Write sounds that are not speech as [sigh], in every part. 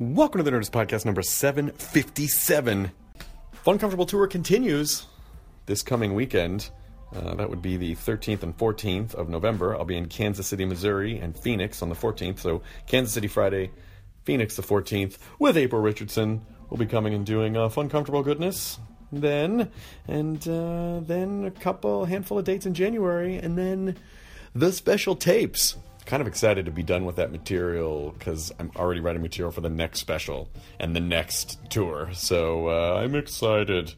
Welcome to the Nerdist Podcast number 757. Fun Comfortable Tour continues this coming weekend. Uh, that would be the 13th and 14th of November. I'll be in Kansas City, Missouri, and Phoenix on the 14th. So, Kansas City Friday, Phoenix the 14th, with April Richardson. We'll be coming and doing uh, Fun Comfortable Goodness then, and uh, then a couple, handful of dates in January, and then the special tapes kind of excited to be done with that material because I'm already writing material for the next special and the next tour. So uh, I'm excited.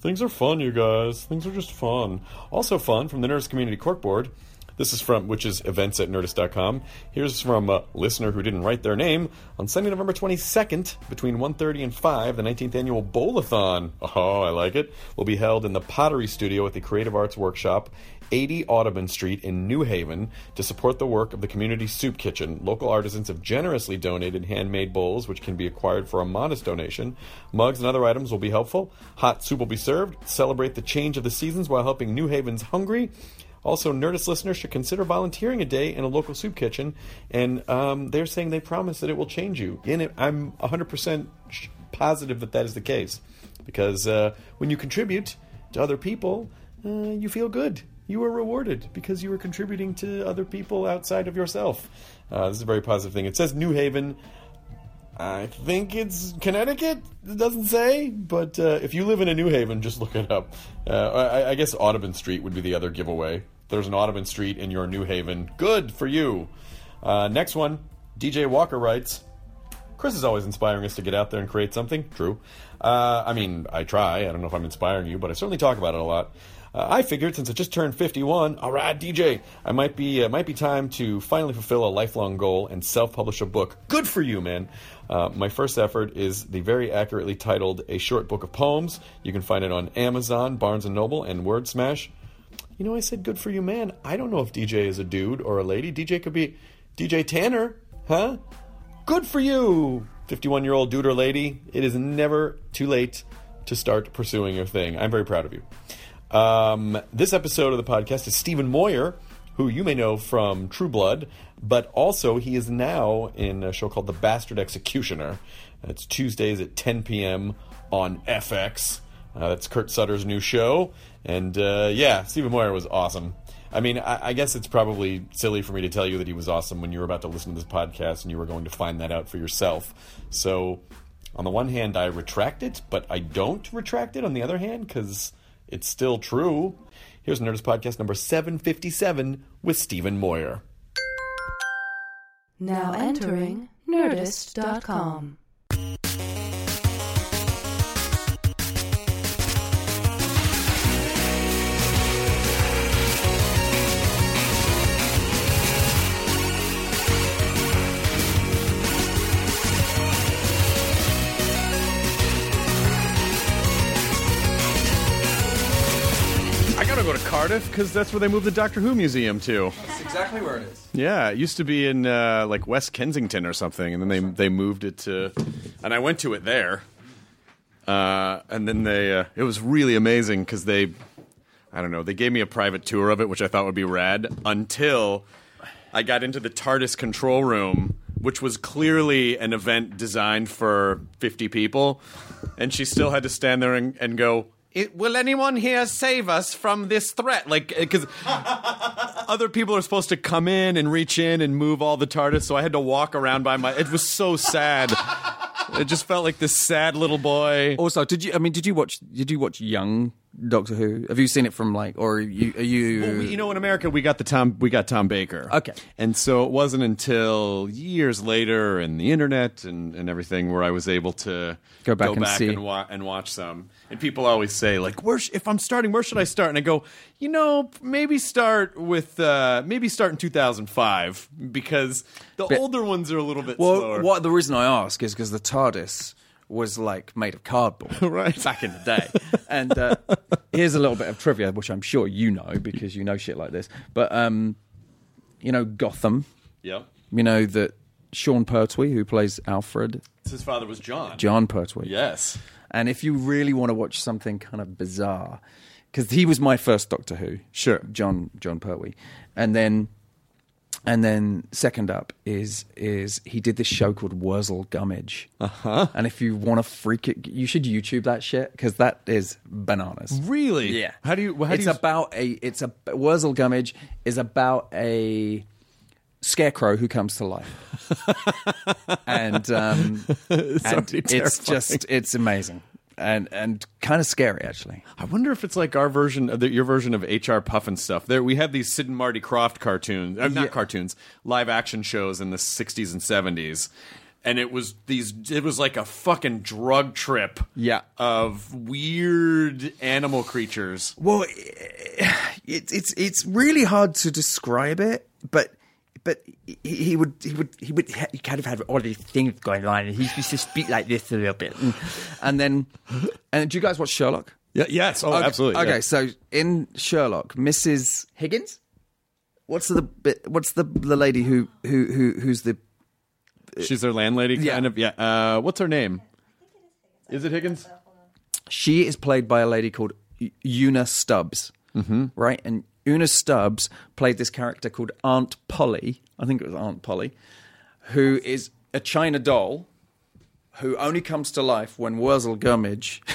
Things are fun, you guys. Things are just fun. Also fun from the Nerdist Community Corkboard. This is from, which is events at nerdist.com. Here's from a listener who didn't write their name. On Sunday, November 22nd, between 1.30 and 5, the 19th annual Bowlathon, oh, I like it, will be held in the Pottery Studio at the Creative Arts Workshop 80 Audubon Street in New Haven to support the work of the Community Soup Kitchen. Local artisans have generously donated handmade bowls, which can be acquired for a modest donation. Mugs and other items will be helpful. Hot soup will be served. Celebrate the change of the seasons while helping New Haven's hungry. Also, Nerdist listeners should consider volunteering a day in a local soup kitchen, and um, they're saying they promise that it will change you. I'm 100% positive that that is the case, because uh, when you contribute to other people, uh, you feel good you were rewarded because you were contributing to other people outside of yourself. Uh, this is a very positive thing. It says New Haven. I think it's Connecticut. It doesn't say, but uh, if you live in a New Haven, just look it up. Uh, I, I, guess Audubon Street would be the other giveaway. There's an Audubon Street in your New Haven. Good for you. Uh, next one, DJ Walker writes. Chris is always inspiring us to get out there and create something. True. Uh, I mean, I try. I don't know if I'm inspiring you, but I certainly talk about it a lot. Uh, I figured since I just turned 51, all right, DJ, I might be uh, might be time to finally fulfill a lifelong goal and self-publish a book. Good for you, man. Uh, my first effort is the very accurately titled A Short Book of Poems. You can find it on Amazon, Barnes and Noble, and Word Smash. You know, I said good for you, man. I don't know if DJ is a dude or a lady. DJ could be DJ Tanner, huh? Good for you, 51 year old dude or lady. It is never too late to start pursuing your thing. I'm very proud of you. Um, this episode of the podcast is Stephen Moyer, who you may know from True Blood, but also he is now in a show called The Bastard Executioner. It's Tuesdays at 10 p.m. on FX. Uh, that's Kurt Sutter's new show. And uh, yeah, Stephen Moyer was awesome. I mean, I, I, guess it's probably silly for me to tell you that he was awesome when you were about to listen to this podcast and you were going to find that out for yourself. So, on the one hand, I retract it, but I don't retract it on the other hand because it's still true. Here's Nerdist Podcast number 757 with Stephen Moyer. Now entering Nerdist.com. Cardiff because that's where they moved the Doctor Who museum to. That's exactly where it is. Yeah, it used to be in uh, like West Kensington or something, and then they they moved it to, and I went to it there. Uh, and then they, uh, it was really amazing because they, I don't know, they gave me a private tour of it, which I thought would be rad. Until I got into the TARDIS control room, which was clearly an event designed for fifty people, and she still had to stand there and, and go it, will anyone here save us from this threat? Like, eh, because [laughs] other people are supposed to come in and reach in and move all the TARDIS, so I had to walk around by my. It was so sad. it just felt like this sad little boy. Also, did you? I mean, did you watch? Did you watch Young Doctor Who? Have you seen it from like, or are you? Are you? Well, you know, in America, we got the Tom, we got Tom Baker. Okay. and so it wasn't until years later, and the internet and, and everything, where I was able to Go back and see. and, wa- and watch some. And people always say, like, where sh- if I'm starting, where should I start? And I go, you know, maybe start with uh, maybe start in 2005 because the But- older ones are a little bit well, slower. what the reason I ask is because the TARDIS was like made of cardboard, [laughs] Right. Back in the day, and uh, here's a little bit of trivia, which I'm sure you know because you know shit like this. But um, you know Gotham. Yep. You know that Sean Pertwee, who plays Alfred, His father was Jon. Jon Pertwee. Yes. And if you really want to watch something kind of bizarre, because he was my first Doctor Who, Sure. Jon Jon Pertwee, and then and then second up is is he did this show called Wurzel Gummidge, uh-huh. and if you want to freak it, you should YouTube that shit because that is bananas. Really? Yeah. How do you? How it's do you? about a. It's a Wurzel Gummidge is about a scarecrow who comes to life, [laughs] and um, and it's just it's amazing and and kind of scary actually. I wonder if it's like our version, of the, your version of HR Pufnstuf. There, we had these Sid and Marty Krofft cartoons, uh, not Yeah. cartoons, live action shows in the '60s and '70s, and it was these. It was like a fucking drug trip. Yeah. of weird animal creatures. Well, [sighs] it's it's it's really hard to describe it, but but he, he would he would he would he kind of had all these things going on, and he used to speak like this a little bit, and, and then and do you guys watch Sherlock? Yeah. Yes. Oh, okay, absolutely. Okay, yeah. so in Sherlock, Mrs. Higgins, what's the bit? What's the the lady who who who who's the she's their landlady, Yeah. kind of. Yeah. Uh, what's her name? Is it Higgins? she is played by a lady called Una Stubbs, mm-hmm. right? And Una Stubbs played this character called Aunt Polly. I think it was Aunt Polly, who is a China doll who only comes to life when Wurzel Gummidge [laughs]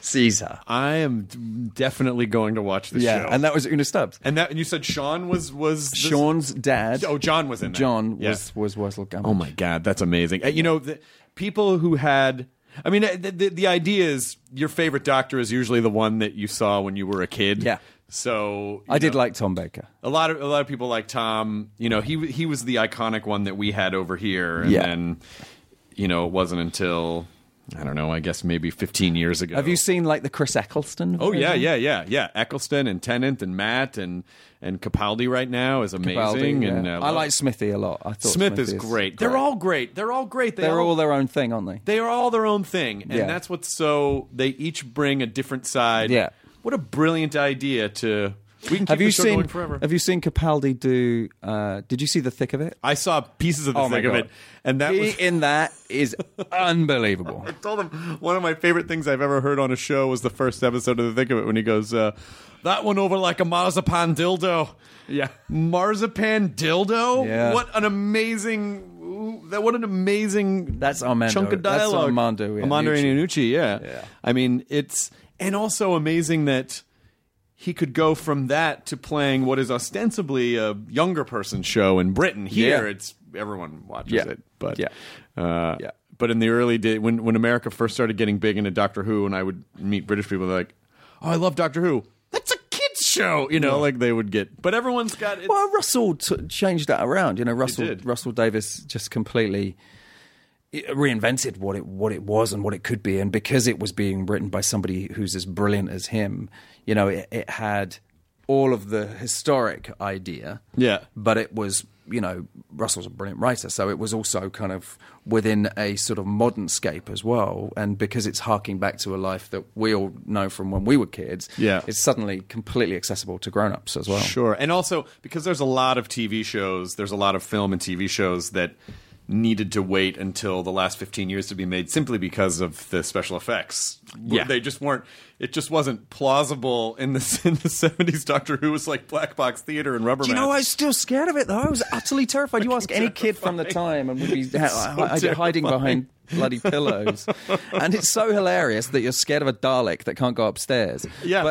sees her. I am definitely going to watch this show. and that was Una Stubbs. and that and you said Sean was was this- Sean's dad. Oh, Jon was in that. Jon Yeah. was was Wurzel Gummidge. Oh my god, that's amazing. You know, the, people who had I mean, the, the, the idea is your favorite doctor is usually the one that you saw when you were a kid. Yeah. So I you did like Tom Baker. a lot of a lot of people like Tom. You know, he he was the iconic one that we had over here, and Yeah. then you know it wasn't until I don't know. I guess maybe 15 years ago. Have you seen like the Chris Eccleston? Oh yeah, yeah, yeah, yeah. Eccleston and Tennant and Matt and and Capaldi right now is amazing. Capaldi, and uh, I like Smithy a lot. I thought Smith Smithy is great. They're all great. They're all great. They they're all their own thing, aren't they? they are all their own thing, and Yeah. that's what's so. They each bring a different side. Yeah. What a brilliant idea to. We can keep Have you seen? Have you seen Capaldi do? Uh, did you see the thick of it? I saw pieces of the Oh thing of it, and that he was. in that is [laughs] unbelievable. I told him one of my favorite things I've ever heard on a show was the first episode of The Thick of It when he goes, uh, "That went over like a marzipan dildo." Yeah. marzipan dildo. Yeah. What an amazing. That what an amazing That's Armando. chunk of That's dialogue. Armando Armando Iannucci. Iannucci, yeah. Yeah. I mean, it's and also amazing that he could go from that to playing what is ostensibly a younger person's show in Britain. Here, Yeah. it's everyone watches Yeah. it, but Yeah. uh, Yeah. But in the early day, when when America first started getting big into Doctor Who, and I would meet British people, they're like, "Oh, I love Doctor Who." That's a kids show, you know. Like they would get, but everyone's got. It's, Well, Russell t- changed that around. You know, Russell. Russell Davies just completely reinvented what it what it was and what it could be, and because it was being written by somebody who's as brilliant as him, you know, it, it had all of the historic idea. Yeah. but it was you know Russell's a brilliant writer, so it was also kind of within a sort of modern scape as well, and because it's harking back to a life that we all know from when we were kids, Yeah. it's suddenly completely accessible to grown-ups as well. Sure. And also because there's a lot of TV shows, there's a lot of film and TV shows that needed to wait until the last 15 years to be made simply because of the special effects. Yeah. They just weren't it just wasn't plausible in the [laughs] in the 70s Doctor Who was like black box theater and rubber Do you know. I was still scared of it though. I was utterly terrified. You [laughs] ask any kid from the time and would be [laughs] ha- hi- hiding behind bloody pillows. and it's so hilarious that you're scared of a Dalek that can't go upstairs. Yeah.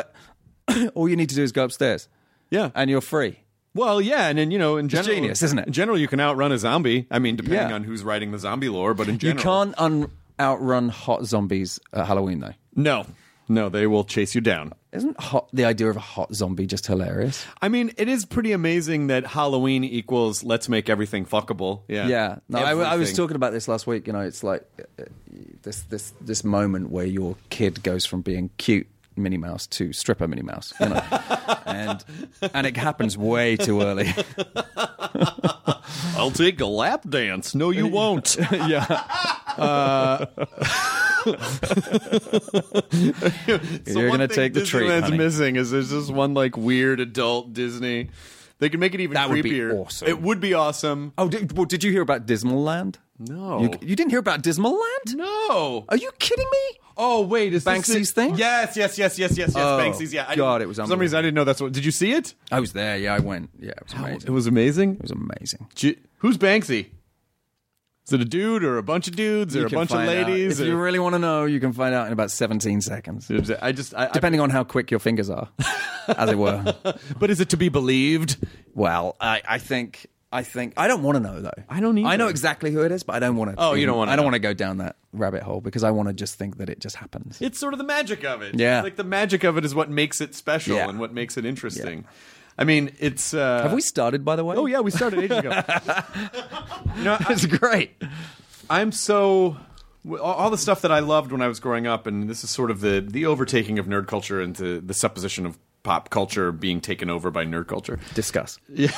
But [clears throat] all you need to do is go upstairs. Yeah. and you're free. Well, yeah, and then you know, in general, genius, isn't it? In general, you can outrun a zombie. I mean, depending Yeah. on who's writing the zombie lore, but in general, You can't un- outrun hot zombies at Halloween, though. No, no, they will chase you down. Isn't hot the idea of a hot zombie just hilarious? I mean, it is pretty amazing that Halloween equals let's make everything fuckable. Yeah, Yeah, no, I, I was Everything. talking about this last week. You know, it's like uh, this this this moment where your kid goes from being cute Minnie Mouse to stripper Minnie Mouse, you know, [laughs] and and it happens way too early. I'll take a lap dance. No, you [laughs] won't. yeah, [laughs] uh you're gonna take the treat. That's honey. missing is there's this one like weird adult Disney. They could make it even That would be creepier. awesome. It would be awesome. Oh, did, well, did you hear about Dismaland? No, You, you didn't hear about Dismaland? no. Are you kidding me? Oh wait, is this Banksy's the- thing? Yes, yes, yes, yes, yes, yes. Oh, Banksy's. Yeah, I God, it was for some reason I didn't know that's what. Did you see it? I was there. Yeah, I went. Yeah, it was amazing. It was amazing. It was amazing. Who's Banksy? Is it a dude or a bunch of dudes or a bunch of out. ladies? If you really want to know, you can find out in about 17 seconds. I just, I, I, Depending on how quick your fingers are, [laughs] as it were. but is it to be believed? Well, I, I think I think I don't want to know though. I don't either. I know exactly who it is, but I don't want to. Oh, you don't wanna I don't know. want to go down that rabbit hole because I want to just think that it just happens. It's sort of the magic of it. Yeah. like the magic of it is what makes it special Yeah. and what makes it interesting. I mean, it's. Uh, Have we started, by the way? Oh yeah, we started ages ago. [laughs] you know, I, it's great. I'm so all- all the stuff that I loved when I was growing up, and this is sort of the the overtaking of nerd culture into the supposition of pop culture being taken over by nerd culture. Discuss. Yeah.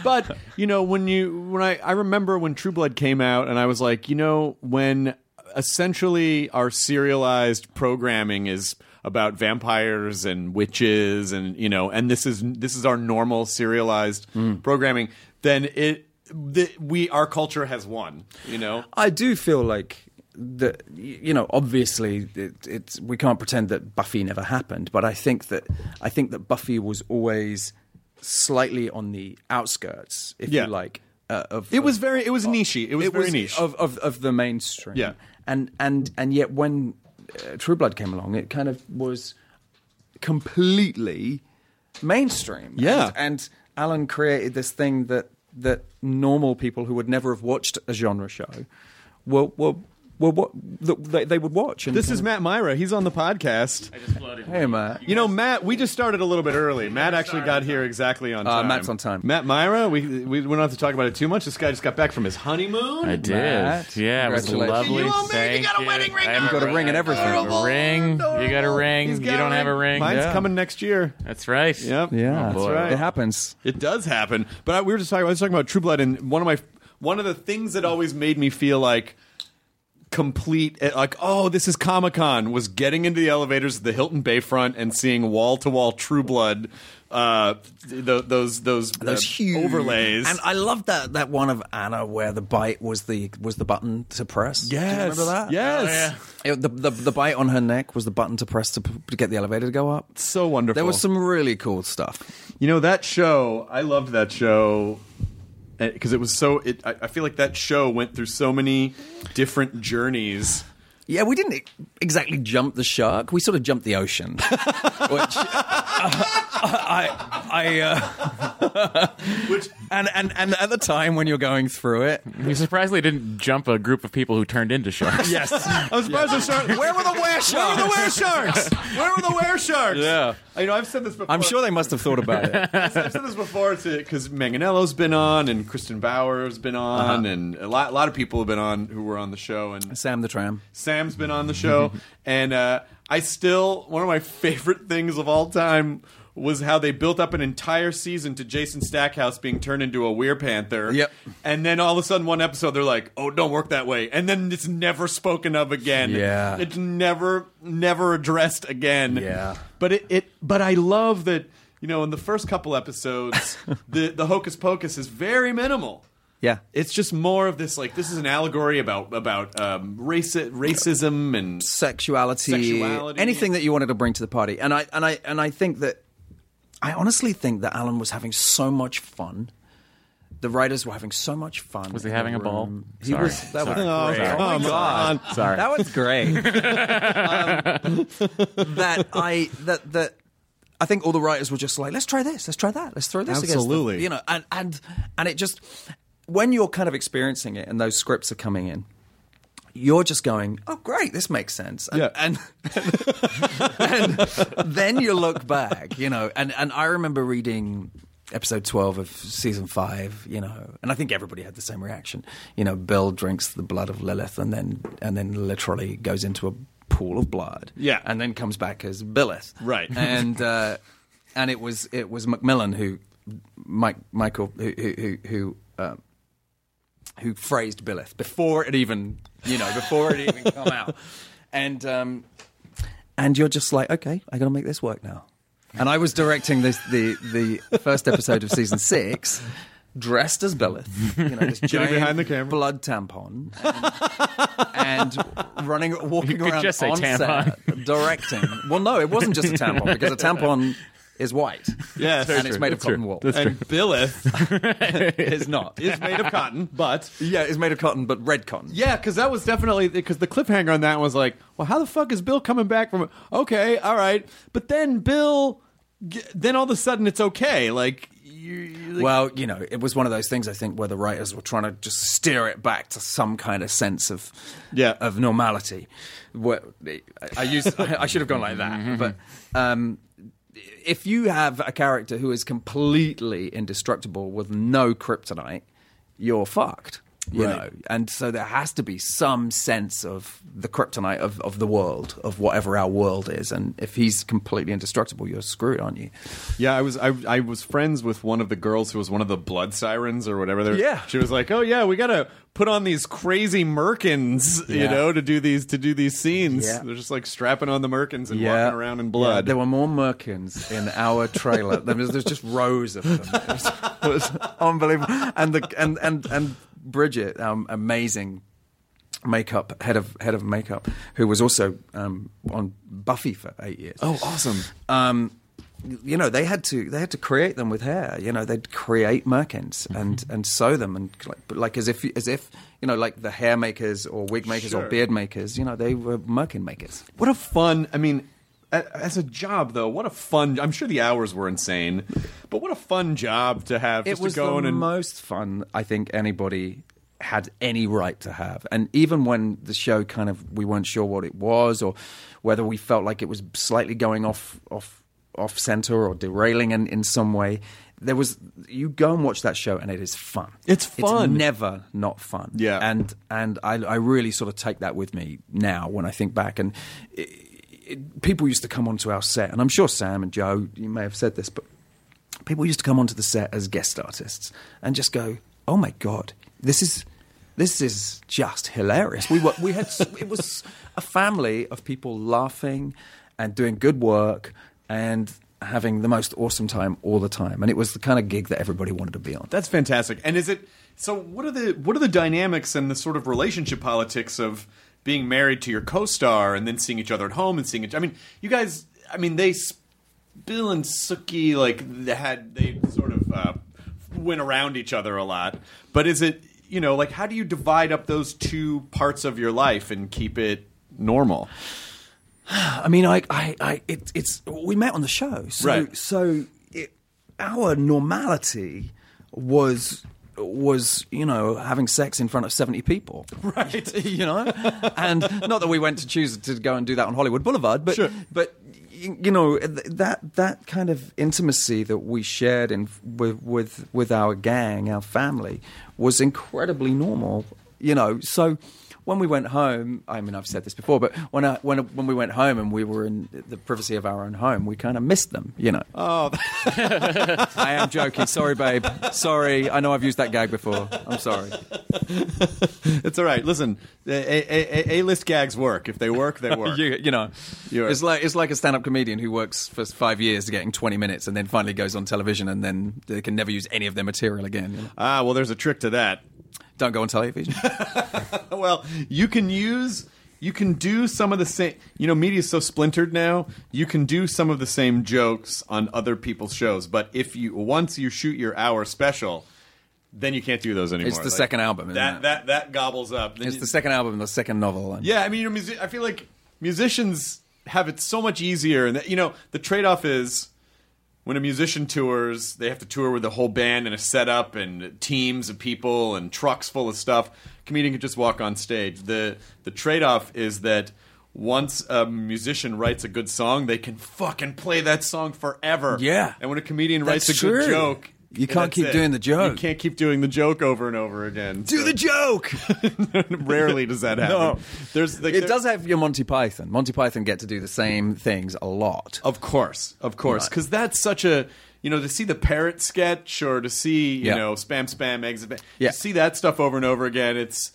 [laughs] but you know, when you when I I remember when True Blood came out, and I was like, you know, when essentially our serialized programming is about vampires and witches, and you know, and this is this is our normal serialized programming, then it the, we our culture has won. You know, I do feel like that. You know, obviously, it, it's we can't pretend that Buffy never happened, but I think that I think that Buffy was always slightly on the outskirts, if Yeah. you like. Uh, of, it was very it was nichey. It was very niche. of, of of the mainstream. Yeah. and and and yet when uh, True Blood came along, it kind of was completely mainstream. Yeah. and, and Alan created this thing that that normal people who would never have watched a genre show were were. Were what they, they would watch. And this is Matt Mira. He's on the podcast. Hey, Matt. You know, Matt, we just started a little bit early. Matt actually got here exactly on Uh, time. Matt's on time. Matt Mira, we, we, we don't have to talk about it too much. This guy just got back from his honeymoon. I did. Matt, yeah, it was congratulations. lovely. You owe me. Thank You got a wedding ring I on. have You got a ring and everything. I have a ring. You got a ring. He's You don't have a ring. Mine's Yeah. coming next year. That's right. Yep. Yeah, that's right. It happens. It does happen. But I, we were just talking. I was talking about True Blood, and one of my one of the things that always made me feel like complete eh, like oh this is comic-con was getting into the elevators at the hilton bayfront and seeing wall-to-wall true blood uh th- those those Those uh, huge overlays and I love that that one of Anna where the bite was the was the button to press. Do you yes remember that? yes It- the, the the bite on her neck was the button to press to, to get the elevator to go up. so wonderful There was some really cool stuff. You know that show. I loved that show because it was so. It, I, I feel like that show went through so many different journeys. Yeah, we didn't e- exactly jump the shark. We sort of jumped the ocean, [laughs] which I, I, uh, Which and, and and at the time when you're going through it, you surprisingly didn't jump a group of people who turned into sharks. yes, [laughs] I was surprised the shark. Where were the were Where were the were sharks? Where were the were sharks? Yeah. I know. I've said this before. I'm sure they must have thought about it. [laughs] I've said this before because Manganiello's been on and Kristin Bauer's been on and a lot, a lot of people have been on who were on the show and Sam the Tram. Sam's been on the show, [laughs] and uh, I still one of my favorite things of all time was how they built up an entire season to Jason Stackhouse being turned into a were-panther. Yep. And then all of a sudden, one episode, they're like, "Oh, don't work that way," and then it's never spoken of again. Yeah. It's never, never addressed again. Yeah. But it, it, but I love that. You know, in the first couple episodes, [laughs] the the hocus pocus is very minimal. Yeah. It's just more of this like this is an allegory about about um, race racism and sexuality, Sexuality. anything that you wanted to bring to the party. And I and I and I think that I honestly think that Alan was having so much fun. The writers were having so much fun. Was he having a ball? He Sorry. was. That was Sorry. great. Oh my god! Sorry. That was great. [laughs] um, that I that that I think all the writers were just like, let's try this, let's try that, let's throw this against the-" Absolutely. you know, and and and it just when you're kind of experiencing it and those scripts are coming in. You're just going, oh great, this makes sense, and, Yeah. and [laughs] and then you look back, you know, and, and I remember reading episode 12 of season 5 you know and i think everybody had the same reaction you know bill drinks the blood of lilith and then and then literally goes into a pool of blood Yeah. and then comes back as billith Right. and uh and it was it was McMillian who mike michael who who who, who um, who phrased Billith before it even, you know, before it even come out. And um, and you're just like, okay, I got to make this work now. And I was directing this the the first episode of season six, dressed as Billith, you know, this [laughs] giant behind the camera. blood tampon, and, and running, walking You could around just say on set, directing. Well, no, it wasn't just a tampon because a tampon is white. [laughs] Yes. and it's made of That's true. cotton wool. and Billith [laughs] is not. is made of cotton, but Yeah, it's made of cotton, but red cotton. Yeah, because that was definitely because the cliffhanger on that was like, well, how the fuck is Bill coming back from? Okay, all right, but then Bill, g- then all of a sudden it's okay. Like, you, you- like Well, you know, it was one of those things I think where the writers were trying to just steer it back to some kind of sense of Yeah. of normality. Where, I, I used I should have gone like that, but um, if you have a character who is completely indestructible with no kryptonite, you're fucked. You Right. know, and so there has to be some sense of the kryptonite of, of the world, of whatever our world is. And if he's completely indestructible, you're screwed, aren't you? yeah, I was I, I was friends with one of the girls who was one of the blood sirens or whatever. They were- Yeah. she was like, oh yeah, we gotta put on these crazy merkins, you know, to do these to do these scenes. Yeah. They're just like strapping on the merkins and walking around in blood. Yeah, there were more merkins in our trailer. there was there's just rows of them. It was, it was unbelievable. And the and and and Bridget, um, amazing makeup head of head of makeup, who was also um, on Buffy for eight years. oh, awesome. Um, you know, they had to they had to create them with hair. You know, they'd create merkins and and sew them and like, like as if as if you know, like the hair makers or wig makers or beard makers. You know, they were merkin makers. What a fun! I mean, as a job though, what a fun! I'm sure the hours were insane, but what a fun job to have. it just was to go the in and most fun I think anybody had any right to have. And even when the show kind of we weren't sure what it was or whether we felt like it was slightly going off off off center or derailing in, in some way, there was you go and watch that show and it is fun. It's fun. It's never not fun. Yeah. And and I I really sort of take that with me now when I think back and it, it, people used to come onto our set and I'm sure Sam and Joe you may have said this but people used to come onto the set as guest artists and just go, "Oh my god, this is this is just hilarious." We were we had [laughs] it was a family of people laughing and doing good work and having the most awesome time all the time, and it was the kind of gig that everybody wanted to be on. That's fantastic. And is it so? What are the what are the dynamics and the sort of relationship politics of being married to your co-star and then seeing each other at home and seeing each? I mean, you guys. I mean, they Bill and Sookie like they had they sort of uh, went around each other a lot. But is it you know like how do you divide up those two parts of your life and keep it normal? [sighs] I mean, I, I, I it, it's we met on the show, so Right. so it, our normality was was you know having sex in front of 70 people. [laughs] Right. [laughs] You know? And not that we went to choose to go and do that on hollywood boulevard but Sure. but you know that that kind of intimacy that we shared in with with with our gang our family was incredibly normal you know? So when we went home, I mean, I've said this before, but when I, when when we went home and we were in the privacy of our own home, we kind of missed them, you know. Oh, [laughs] I am joking. Sorry, babe. Sorry. I know I've used that gag before. I'm sorry. [laughs] it's all right. Listen, a list gags work. If they work, they [laughs] work. You, you know, You're- it's like it's like a stand-up comedian who works for five years to getting 20 minutes and then finally goes on television and then they can never use any of their material again. you know. Ah, well, there's a trick to that. Don't go and on television. [laughs] well, you can use you can do some of the same you know media is so splintered now you can do some of the same jokes on other people's shows but if you once you shoot your hour special then you can't do those anymore It's the second album, isn't that, it? that that gobbles up Then it's you- the second album, and the second novel. And yeah i mean you're music- i feel like musicians have it so much easier and that, you know the trade-off is when a musician tours, they have to tour with a whole band and a setup and teams of people and trucks full of stuff. A Comedian can just walk on stage. The the trade off is that once a musician writes a good song, they can fucking play that song forever. Yeah. And when a comedian That's writes a true. good joke, You can't keep it. doing the joke. You can't keep doing the joke over and over again. Do So- the joke. [laughs] Rarely does that happen. No. There's like, it there- does have your Monty Python. Monty Python get to do the same things a lot. Of course, of course, because that's such a you know to see the parrot sketch or to see you know spam spam eggs. Yeah. To see that stuff over and over again. It's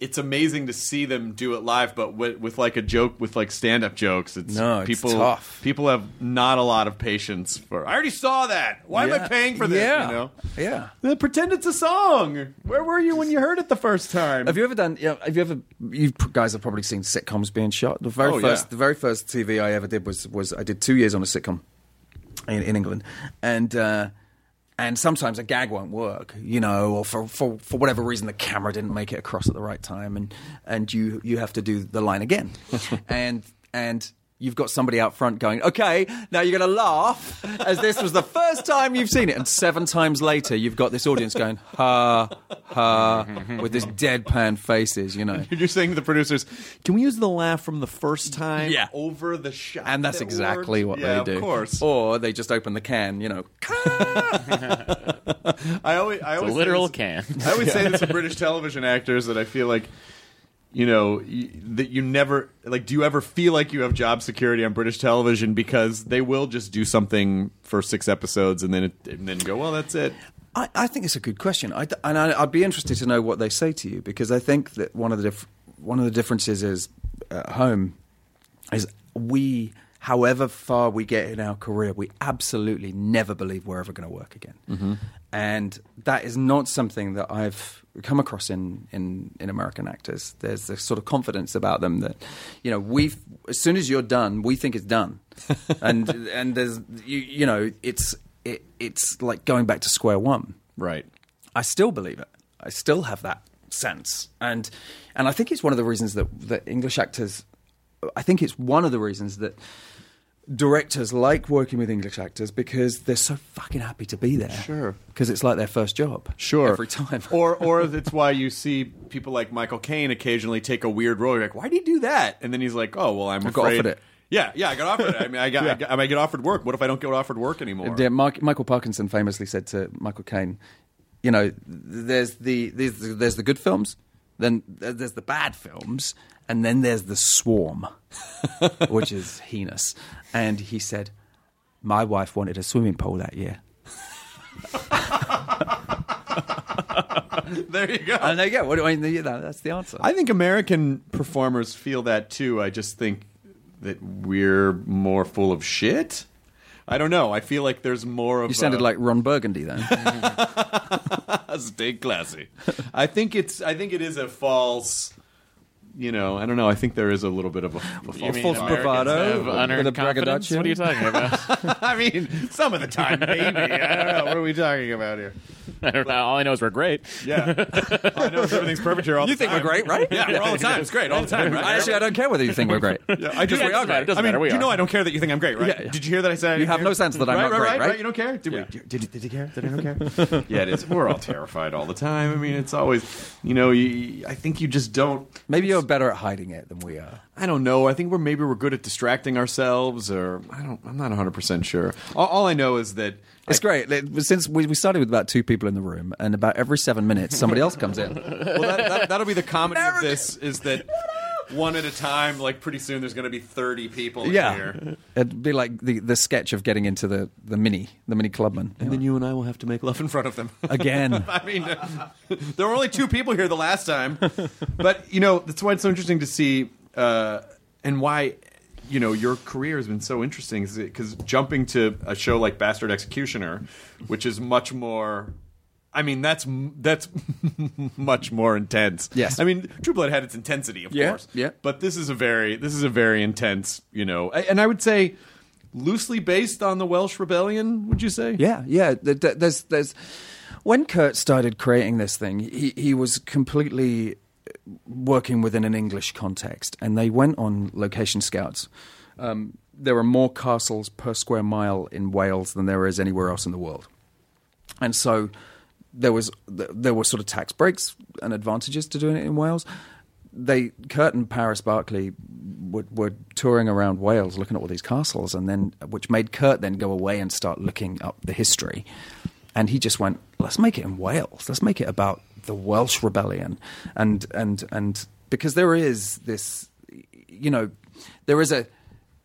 it's amazing to see them do it live, but with, with like a joke with like stand up jokes. It's No, it's people tough. people have not a lot of patience for. I already saw that. Why am I paying for this? Yeah. You know. Yeah. Uh, Pretend it's a song. Where were you when you heard it the first time? Have you ever done? You know, have you ever? You guys have probably seen sitcoms being shot. The very Oh, first, yeah. the very first TV I ever did was was I did two years on a sitcom in, in England, and uh, and sometimes a gag won't work, you know, or for, for for whatever reason the camera didn't make it across at the right time, and and you you have to do the line again, [laughs] and and. You've got somebody out front going, okay, now you're going to laugh as this was the first time you've seen it. And seven times later, you've got this audience going, ha, ha, with this deadpan faces, you know. You're saying to the producers, "Can we use the laugh from the first time Yeah. over the shot?" And that's that exactly worked? what yeah, they do. Of course. Or they just open the can, you know. [laughs] I always, I A always say literal this- can. I always say this [laughs] to British television actors that I feel like, you know, that you never like. Do you ever feel like you have job security on British television because they will just do something for six episodes and then it, and then go, well, that's it. I, I think it's a good question, I, and I, I'd be interested to know what they say to you because I think that one of the dif- one of the differences is at home is we, however far we get in our career, we absolutely never believe we're ever going to work again, mm-hmm. And that is not something that I've come across in, in, in American actors. There's this sort of confidence about them that, you know, we as soon as you're done, we think it's done, [laughs] and and there's you, you know it's it, it's like going back to square one. Right. I still believe it. I still have that sense, and and I think it's one of the reasons that that English actors. I think it's one of the reasons that directors like working with English actors because they're so fucking happy to be there. Sure. because it's like their first job. Sure. every time. [laughs] or or it's why you see people like Michael Caine occasionally take a weird role. You're like, why did he do that? And then he's like, oh well, I'm I got afraid. offered it. Yeah, yeah, I got offered it. I mean, I got, I, [laughs] got, I might get offered work. What if I don't get offered work anymore? Yeah, Mark, Michael Parkinson famously said to Michael Caine, "You know, there's the there's, the- there's the good films, then there's the bad films, and then there's the swarm, [laughs] which is heinous." And he said, "My wife wanted a swimming pool that year." [laughs] there you go. And there you go. What do I mean? That's the answer. I think American performers feel that too. I just think that we're more full of shit. I don't know. I feel like there's more of. you sounded a- like Ron Burgundy then. stay [laughs] classy. I think it's. I think it is a false. You know, I don't know. I think there is a little bit of a, a false, You mean false bravado, have a bit of unearned confidence? What are you talking about? [laughs] I mean, some of the time, maybe. I don't know. What are we talking about here? I don't know. All I know is we're great. Yeah, [laughs] I know everything's perfect here all You the think time. we're great, right? Yeah, we're all the time. It's great all the time, right? Actually, I don't care whether you think we're great. [laughs] Yeah, I just Yeah, we are doesn't it great. doesn't I mean, matter, we you are. know I don't care that you think I'm great, right? Yeah, yeah. Did you hear that I said I You didn't have care? no sense that I'm right, not right, great, right, right? right? You don't care? Did, we, did, did you care? Did I don't care? [laughs] yeah, it is. We're all terrified all the time. I mean, it's always, you know, you, I think you just don't. Maybe you're better at hiding it than we are. I don't know. I think we're maybe we're good at distracting ourselves, or I don't. I'm not 100 percent sure. All, all I know is that It's great. Since we, we started with about two people in the room, and about every seven minutes, somebody else comes in. well, that, that, that'll be the comedy of this is that one at a time. Like pretty soon, there's going to be 30 people in Yeah, here, it'd be like the, the sketch of getting into the, the mini the mini clubman and then you and I will have to make love in front of them [laughs] again. [laughs] I mean, [laughs] there were only two people here the last time, but you know that's why it's so interesting to see, uh, and why you know your career has been so interesting because jumping to a show like Bastard Executioner, which is much more. I mean, that's that's [laughs] much more intense. Yes. I mean, True Blood had its intensity, of Yeah, course. yeah. But this is a very this is a very intense, you know, and I would say loosely based on the Welsh Rebellion. Would you say? Yeah, yeah. th- th- There's, there's. When Kurt started creating this thing, he, he was completely working within an English context, and they went on location scouts um, there are more castles per square mile in Wales than there is anywhere else in the world, and so there was there were sort of tax breaks and advantages to doing it in Wales. They Kurt and Paris Barclay were, were touring around Wales, looking at all these castles, and then which made Kurt then go away and start looking up the history. And he just went, "Let's make it in Wales. Let's make it about the Welsh rebellion." And and and because there is this, you know, there is a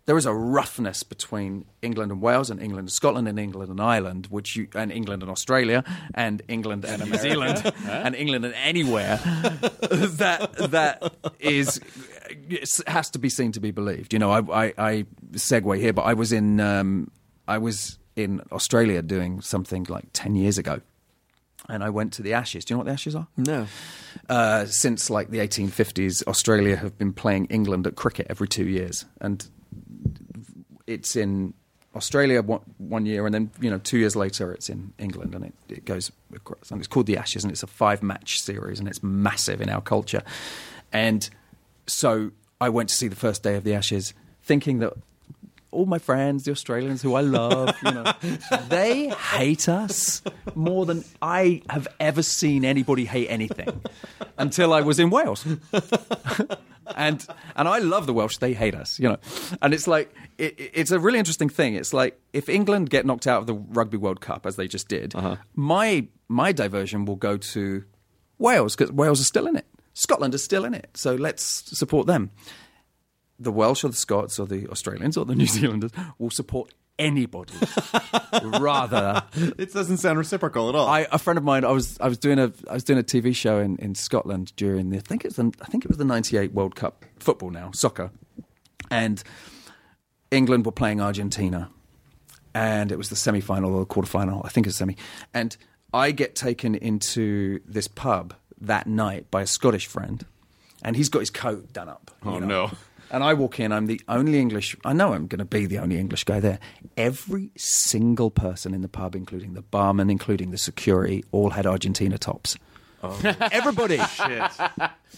there is a roughness between England and Wales, and England and Scotland, and England and Ireland, which you, and England and Australia, and England and New Zealand, [laughs] and England and anywhere [laughs] that that is has to be seen to be believed. You know, I, I, I segue here, but I was in um, I was in Australia doing something like ten years ago. And I went to the Ashes. Do you know what the Ashes are? No. Uh, since like the 1850s, Australia have been playing England at cricket every two years, and it's in Australia one, one year, and then you know two years later it's in England, and it, it goes across. And it's called the Ashes, and it's a five match series, and it's massive in our culture. And so I went to see the first day of the Ashes, thinking that all my friends, the Australians who I love, you know, [laughs] they hate us more than I have ever seen anybody hate anything until I was in Wales. [laughs] and and I love the Welsh. They hate us, you know. And it's like it, it's a really interesting thing. It's like if England get knocked out of the Rugby World Cup as they just did, uh-huh. my my diversion will go to Wales because Wales are still in it. Scotland is still in it. So let's support them. The Welsh or the Scots or the Australians or the [laughs] New Zealanders will support anybody [laughs] rather It doesn't sound reciprocal at all. I, a friend of mine, I was I was doing a I was doing a TV show in, in Scotland during the I think it's the, I think it was the '98 World Cup football now soccer, and England were playing Argentina, and it was the semi final or the quarter final I think it's semi, and I get taken into this pub that night by a Scottish friend, and he's got his coat done up. Oh, know. no. And I walk in, I'm the only English, I know I'm going to be the only English guy there. Every single person in the pub, including the barman, including the security, all had Argentina tops. Oh. [laughs] Everybody.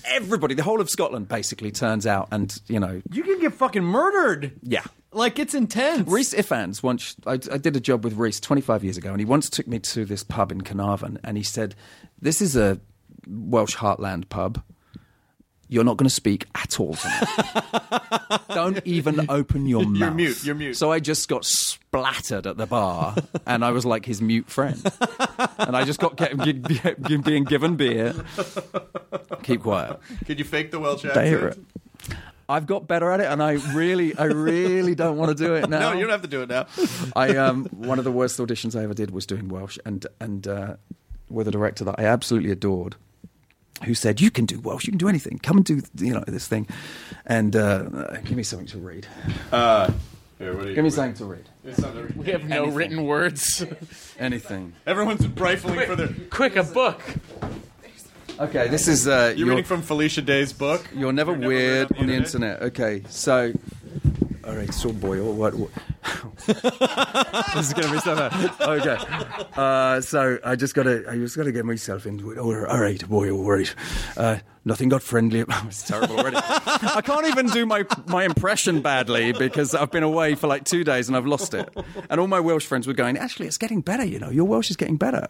Everybody. The whole of Scotland basically turns out and, you know, you can get fucking murdered. yeah. Like it's intense. Rhys Ifans once I, I did a job with Rhys 25 years ago, and he once took me to this pub in Caernarfon, and he said, "This is a Welsh heartland pub. You're not going to speak at all tonight. [laughs] Don't even open your mouth. You're mute, you're mute. So I just got splattered at the bar, and I was like his mute friend, and I just got kept, being given beer. Keep quiet. Could you fake the Welsh accent? it. I've got better at it, and I really, I really don't want to do it [laughs] now. No, you don't have to do it now. [laughs] I um, one of the worst auditions I ever did was doing Welsh, and and uh, with a director that I absolutely adored, who said, "You can do Welsh, you can do anything. Come and do you know this thing," and uh, give me something to read. Uh, here, what do you, Give me something to read. We have no written words. Anything. Everyone's rifling for their. Quick, a book. Okay, this is uh, You're your- reading from Felicia Day's book. You're never You're never weird weird on the internet. Okay, so. All right, so boy, what? what [laughs] this is going to be so bad. Okay, uh, so I just got to, I just got to get myself into it. All right, all right, boy, all right. Uh, nothing got friendly. [laughs] it's terrible already. I can't even do my my impression badly because I've been away for like two days and I've lost it. And all my Welsh friends were going, actually, it's getting better. You know, your Welsh is getting better.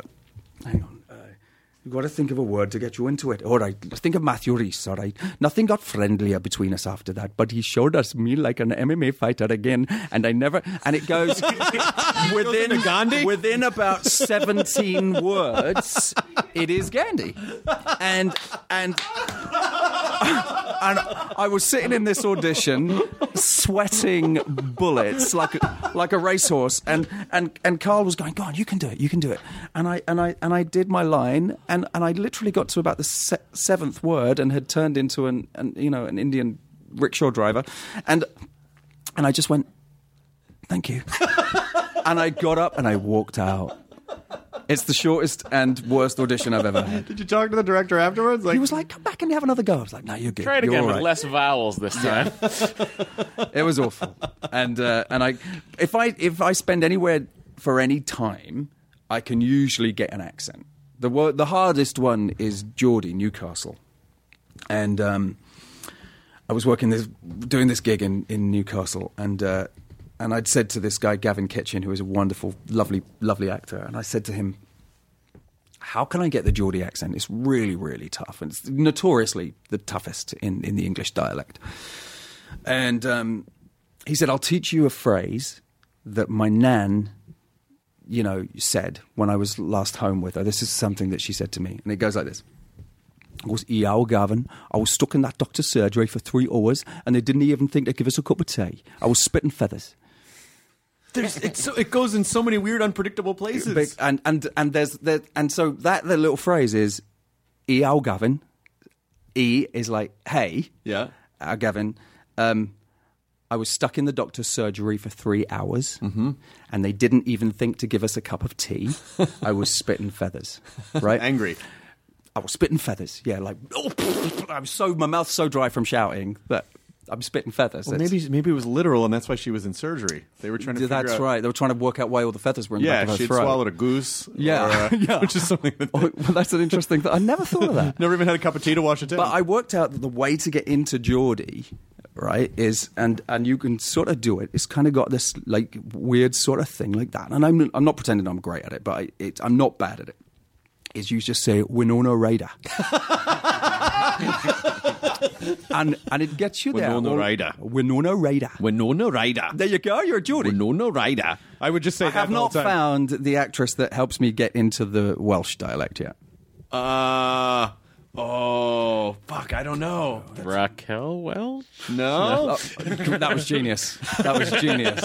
Hang on. You've got to think of a word to get you into it. All right, let's think of Matthew Rhys, all right? Nothing got friendlier between us after that, but he showed us me like an MMA fighter again, and I never. And it goes [laughs] within within about seventeen words. It is Gandhi, and and [laughs] and I was sitting in this audition, sweating bullets like like a racehorse, and and and Carl was going, "Go on, you can do it, you can do it." And I and I and I did my line, and and I literally got to about the se- seventh word, and had turned into an, an you know an Indian rickshaw driver, and and I just went, "Thank you," [laughs] and I got up and I walked out. It's the shortest and worst audition I've ever had. Did you talk to the director afterwards? Like, He was like, "Come back and have another go." I was like, "No, you're good. Try it You're again all with right." less vowels this time. [laughs] It was awful, and uh, and I if I if I spend anywhere for any time, I can usually get an accent. The wo- the hardest one is Geordie, Newcastle, and um, I was working this doing this gig in in Newcastle, and uh, and I'd said to this guy Gavin Kitchen, who is a wonderful, lovely, lovely actor, and I said to him, "How can I get the Geordie accent? It's really, really tough, and it's notoriously the toughest in in the English dialect." And um, he said, "I'll teach you a phrase that my nan." You know, said when I was last home with her. This is something that she said to me, and it goes like this. I was EO Gavin. I was stuck in that doctor's surgery for three hours, and they didn't even think to give us a cup of tea. I was spitting feathers. There's, it's so, it goes in so many weird, unpredictable places. And and and there's there, and so that the little phrase is EO Gavin. E is like hey, yeah. uh, Gavin. Um, I was stuck in the doctor's surgery for three hours, Mm-hmm. and they didn't even think to give us a cup of tea. I was spitting feathers, right? Angry. I was spitting feathers. Yeah, like oh, I was so my mouth's so dry from shouting that I'm spitting feathers. Well, It's- maybe maybe it was literal, and that's why she was in surgery. They were trying to. that's out- right. They were trying to work out why all the feathers were in the back Yeah, of her she'd throat. swallowed a goose. Yeah, or, uh, [laughs] [laughs] yeah. which is something that Oh, well, that's an interesting thing. I never thought of that. [laughs] never even had a cup of tea to wash it down. But I worked out that the way to get into Geordie, right, is and and you can sort of do it. It's kind of got this like weird sort of thing like that. And I'm I'm not pretending I'm great at it, but I, it, I'm not bad at it. Is you just say Winona Ryder, [laughs] and and it gets you there. Winona Well, Ryder. Winona Ryder. Winona Ryder. There you go. You're a Geordie. Winona Ryder. I would just say I that have not time. found the actress that helps me get into the Welsh dialect yet. Uh, oh, fuck, I don't know. Raquel Welch? No? [laughs] that was genius. That was genius.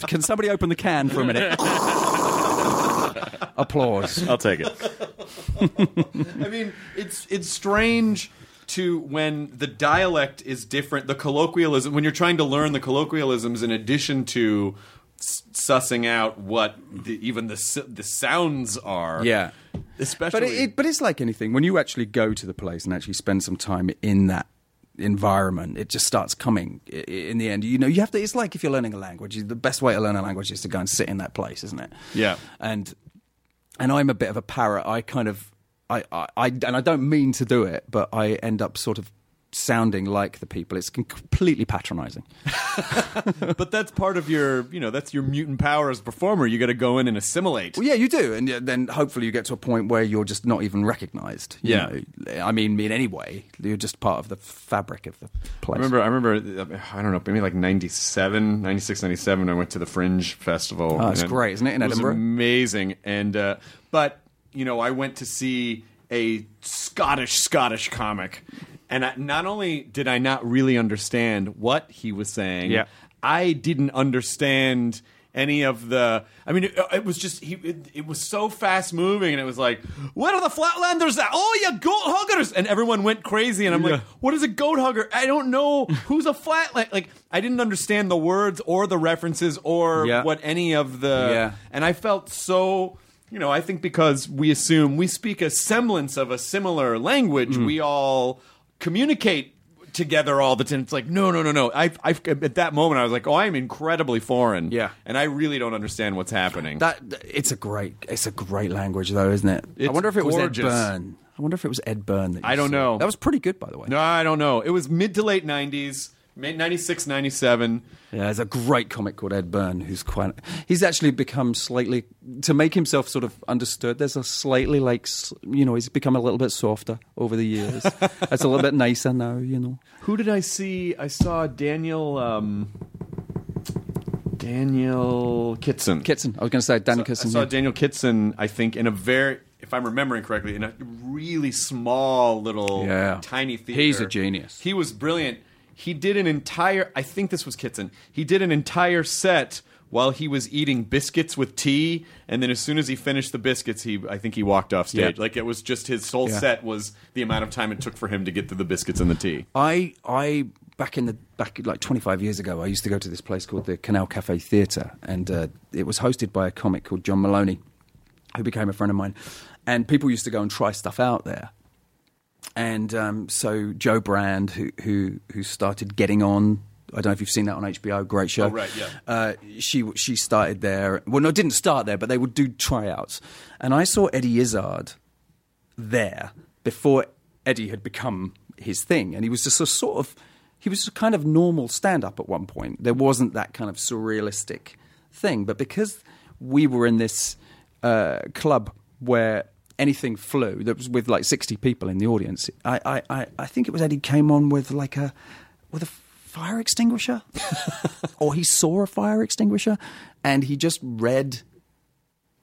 [laughs] Can somebody open the can for a minute? [laughs] Applause. I'll take it. I mean, it's it's strange to when the dialect is different, the colloquialism, when you're trying to learn the colloquialisms in addition to s- sussing out what the, even the the sounds are. Yeah. Especially But it, it, but it's like anything. When you actually go to the place and actually spend some time in that environment, it just starts coming i- i- in the end. You know, you have to. It's like if you're learning a language. The best way to learn a language is to go and sit in that place, isn't it? Yeah. And and I'm a bit of a parrot. I kind of I, I, I and I don't mean to do it, but I end up sort of sounding like the people. It's completely patronising. [laughs] but that's part of your, you know, that's your mutant power as a performer. You got to go in and assimilate. Well, yeah, you do, and then hopefully you get to a point where you're just not even recognised. you Yeah. know. I mean, in any way, you're just part of the fabric of the place. I remember, I remember, I don't know, maybe like 97, 96, 97, I went to the Fringe Festival. Oh, it's great, isn't it, in was Edinburgh? amazing. And, uh, but, you know, I went to see a Scottish, Scottish comic. And I, not only did I not really understand what he was saying, Yeah. I didn't understand any of the i mean it, it was just he it, it was so fast moving and it was like "What are the flatlanders at oh you goat huggers and everyone went crazy and i'm like what is a goat hugger i don't know who's a flatland like i didn't understand the words or the references or Yeah. what any of the Yeah. and i felt so you know i think because we assume we speak a semblance of a similar language Mm. we all communicate together all the time. It's like, no, no, no, no. I, I, at that moment, I was like, oh, I'm incredibly foreign. Yeah. and I really don't understand what's happening. that it's a great it's a great language though, isn't it? I wonder if it was. Ed Byrne. I wonder if it was Ed Byrne. That you I don't saw. know. That was pretty good, by the way. no, I don't know. It was mid to late '90s, mid '96, '97. Yeah, there's a great comic called Ed Byrne who's quite. He's actually become slightly to make himself sort of understood. There's a slightly like you know he's become a little bit softer over the years. [laughs] it's a little bit nicer now, you know. Who did I see? I saw Daniel. Um, Daniel Kitson. Kitson, I was going to say Dan I Kitson. I saw yeah. Daniel Kitson, I think, in a very, if I'm remembering correctly, in a really small little, Yeah. tiny theater. He's a genius. He was brilliant. He did an entire, I think this was Kitson, he did an entire set while he was eating biscuits with tea, and then as soon as he finished the biscuits, he, I think he walked off stage. Yeah. Like it was just his whole Yeah. set was the amount of time it took for him to get through the biscuits and the tea. I I back in the back like 25 years ago, I used to go to this place called the Canal Cafe Theatre, and uh, it was hosted by a comic called John Moloney, who became a friend of mine. And people used to go and try stuff out there. And um, so Jo Brand, who who who started getting on. I don't know if you've seen that on HBO. Great show. Oh, right, yeah. Uh, she she started there. Well, no, didn't start there, but they would do tryouts. And I saw Eddie Izzard there before Eddie had become his thing, and he was just a sort of he was a kind of normal stand up at one point. There wasn't that kind of surrealistic thing, but because we were in this uh, club where anything flew, that was with like sixty people in the audience. I, I, I, I think it was Eddie came on with like a with a fire extinguisher, [laughs] or he saw a fire extinguisher, and he just read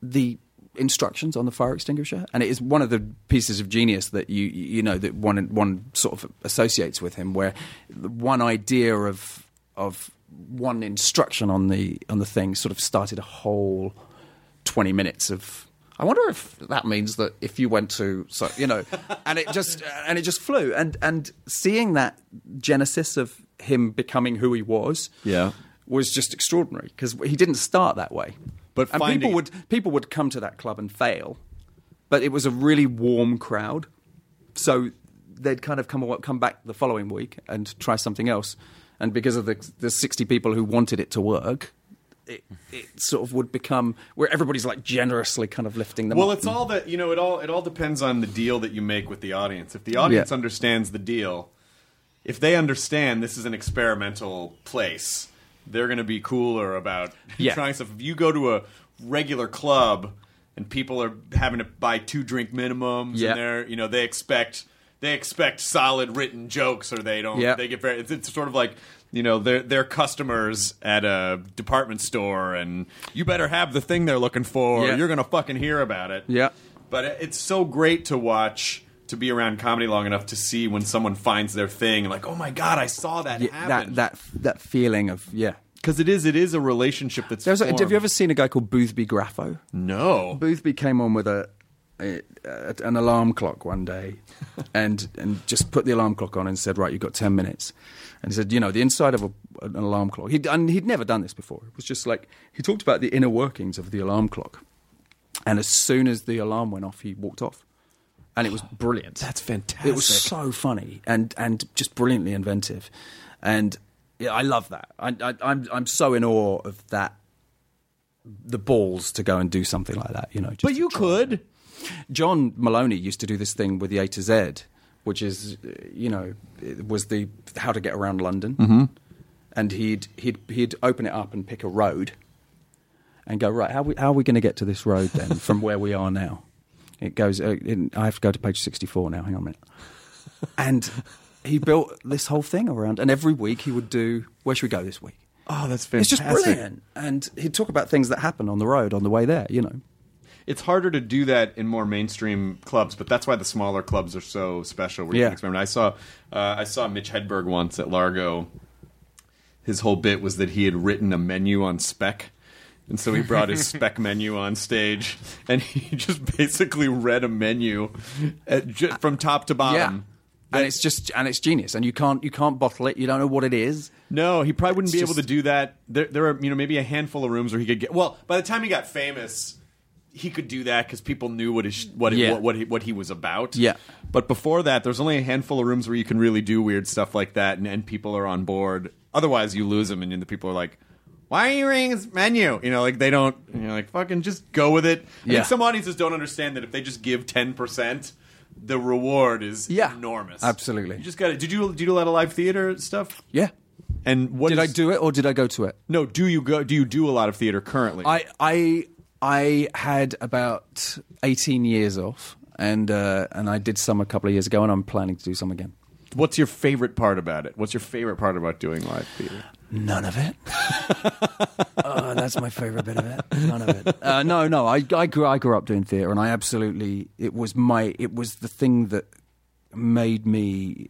the instructions on the fire extinguisher, and it is one of the pieces of genius that you you know that one one sort of associates with him, where one idea of of one instruction on the on the thing sort of started a whole twenty minutes of. I wonder if that means that if you went to so you know, [laughs] and it just and it just flew, and and seeing that genesis of him becoming who he was, Yeah. was just extraordinary because he didn't start that way. But and finding- people would people would come to that club and fail, but it was a really warm crowd, so they'd kind of come come back the following week and try something else. And because of the the sixty people who wanted it to work, it, it sort of would become where everybody's like generously kind of lifting them. Well, up it's all that you know. It all it all depends on the deal that you make with the audience. If the audience Yeah. understands the deal, if they understand this is an experimental place, they're going to be cooler about [laughs] Yeah. trying stuff. If you go to a regular club and people are having to buy two drink minimums, Yeah. and they're you know they expect they expect solid written jokes, or they don't. Yeah. They get very. It's, it's sort of like. You know, they're, they're customers at a department store, and you better have the thing they're looking for. or Yeah. You're going to fucking hear about it. Yeah. But it- it's so great to watch, to be around comedy long enough to see when someone finds their thing and like, oh my god, I saw that Yeah, happen. that that that feeling of yeah. because it is it is a relationship that's. There's a, have formed. you ever seen a guy called Boothby Graffoe? No. Boothby came on with a, a, an alarm clock one day, [laughs] and and just put the alarm clock on and said, "Right, you've got ten minutes." And he said, "You know, the inside of a, an alarm clock." He'd, and he'd never done this before. It was just like he talked about the inner workings of the alarm clock, and as soon as the alarm went off, he walked off, and it was oh, brilliant. That's fantastic. It was so funny and and just brilliantly inventive, and yeah, I love that. I, I, I'm I'm so in awe of that. The balls to go and do something like that, you know. just But you could. John Moloney used to do this thing with the A to Z, which is, you know, was the how to get around London, mm-hmm. and he'd he'd he'd open it up and pick a road, and go right. How we, how are we going to get to this road then from where we are now? It goes. Uh, in, I have to go to page sixty four now. Hang on a minute. And he built this whole thing around, and every week he would do. Where should we go this week? Oh, that's fantastic! It's just brilliant. And he'd talk about things that happen on the road on the way there. You know. It's harder to do that in more mainstream clubs, but that's why the smaller clubs are so special. Where you Yeah. can experiment. I saw uh, I saw Mitch Hedberg once at Largo. His whole bit was that he had written a menu on spec. And so he brought his [laughs] spec menu on stage, and he [laughs] just basically read a menu ju- from top to bottom. Yeah and it's just and it's genius, and you can't you can't bottle it. You don't know what it is. No, he probably wouldn't It's be able to do that. There, there are you know maybe a handful of rooms where he could get. Well, by the time he got famous, he could do that because people knew what his what Yeah. what what he, what he was about. Yeah. But before that, there's only a handful of rooms where you can really do weird stuff like that, and, and people are on board. Otherwise, you lose them, and then the people are like. Why are you reading this menu? You know, like they don't. You know, like fucking just go with it. I Yeah. some audiences don't understand that if they just give ten percent, the reward is Yeah. enormous. Absolutely. You just got to. Did you do you do a lot of live theater stuff? Yeah. And what did is- I do it or did I go to it? No, do you go? Do you do a lot of theater currently? I I I had about eighteen years off, and uh, and I did some a couple of years ago, and I'm planning to do some again. What's your favorite part about it? What's your favorite part about doing live theater? None of it. [laughs] oh, that's my favorite bit of it. None of it. Uh, no, no. I, I grew I grew up doing theatre, and I absolutely it was my it was the thing that made me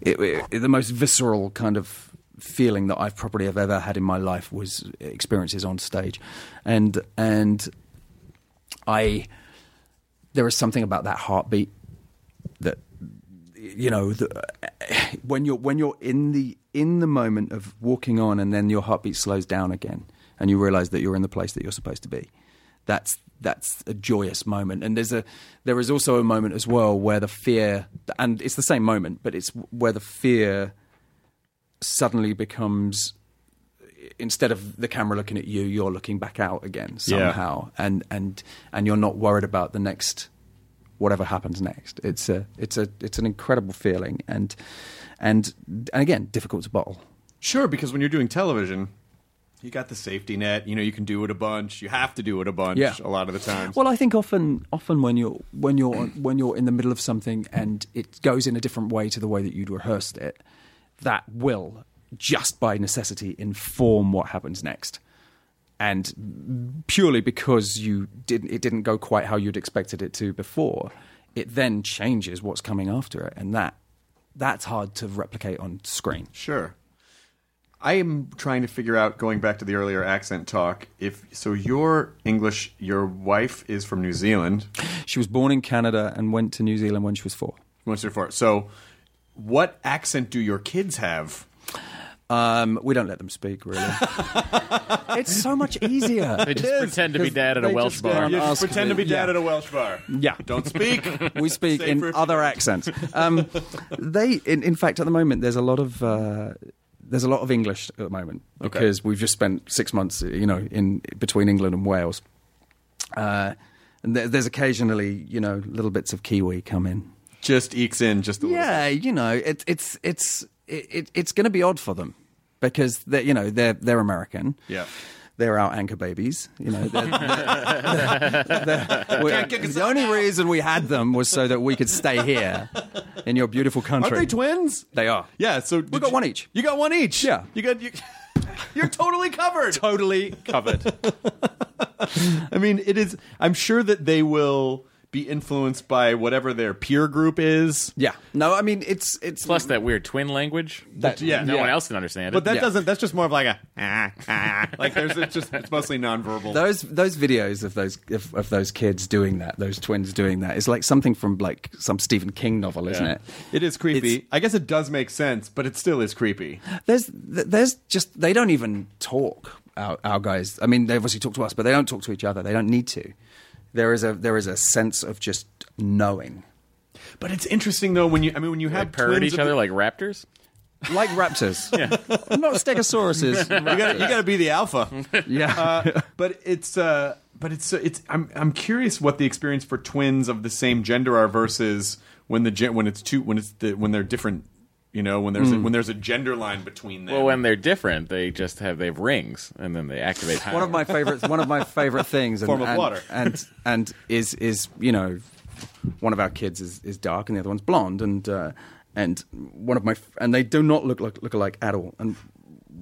it, it- the most visceral kind of feeling that I've probably have ever had in my life was experiences on stage, and and I there is something about that heartbeat that you know the, [sighs] when you're when you're in the in the moment of walking on and then your heartbeat slows down again and you realize that you're in the place that you're supposed to be that's that's a joyous moment. And there's a there is also a moment as well where the fear and it's the same moment but it's where the fear suddenly becomes instead of the camera looking at you you're looking back out again Yeah. somehow and and and you're not worried about the next whatever happens next. It's a it's a it's an incredible feeling and and and again difficult to bottle. Sure, because when you're doing television, you got the safety net. You know, you can do it a bunch. You have to do it a bunch. Yeah. a lot of the times. Well, I think often, often when you're when you're when you're in the middle of something and it goes in a different way to the way that you'd rehearsed it, that will just by necessity inform what happens next. And purely because you didn't, it didn't go quite how you'd expected it to before, it then changes what's coming after it, and that that's hard to replicate on screen. Sure. I am trying to figure out, going back to the earlier accent talk, if so, your English, your wife is from New Zealand. She was born in Canada and went to New Zealand when she was four. Once four, so what accent do your kids have? Um, we don't let them speak, really. [laughs] it's so much easier. They just pretend to be dad at a Welsh just, bar. You just pretend to be dad yeah. at a Welsh bar. Yeah. Don't speak. [laughs] we speak Say in for a few other accents. Um, they, in, in fact, at the moment, there's a lot of uh, there's a lot of English at the moment Okay. because we've just spent six months, you know, in between England and Wales. Uh, and there, there's occasionally, you know, little bits of Kiwi come in. Just ekes in just a little. Yeah, you know, it, it's it's it, it, it's going to be odd for them because they are you know they're they're American. Yeah. They're our anchor babies, you know. They're, they're- they're- [laughs] the only reason we had them was so that we could stay here in your beautiful country. Aren't they twins? They are. Yeah. So We got one each. You got one each. Yeah. You got you. You're totally covered. Totally covered. [laughs] I mean, it is. I'm sure that they will be influenced by whatever their peer group is. yeah. No, I mean it's it's Plus that weird twin language. That- yeah. no yeah. one else can understand it. But that Yeah. doesn't. That's just more of like a ah, ah. like there's it's just it's mostly nonverbal. those those videos of those of, of those kids doing that, those twins doing that, is like something from like some Stephen King novel, isn't Yeah. it? it is creepy. It's- I guess it does make sense, but it still is creepy. There's there's just they don't even talk. Our, our guys. I mean, they obviously talk to us, but they don't talk to each other. They don't need to. There is a there is a sense of just knowing, But it's interesting though when you. I mean, when you they have purr at twins each of other the- like raptors. like raptors. [laughs] yeah, [laughs] not stegosauruses. [laughs] you got you got to be the alpha. yeah, Uh, but it's uh, but it's uh, it's I'm I'm curious what the experience for twins of the same gender are versus when the gen- when it's two when it's the when they're different. You know, when there's a, when there's a gender line between them. Well, when they're different, they just have they have rings, and then they activate. Higher. [laughs] one of my favorite one of my favorite things and, Form of and, water. and and is is you know one of our kids is, is dark and the other one's blonde and uh, and one of my and they do not look like look alike at all and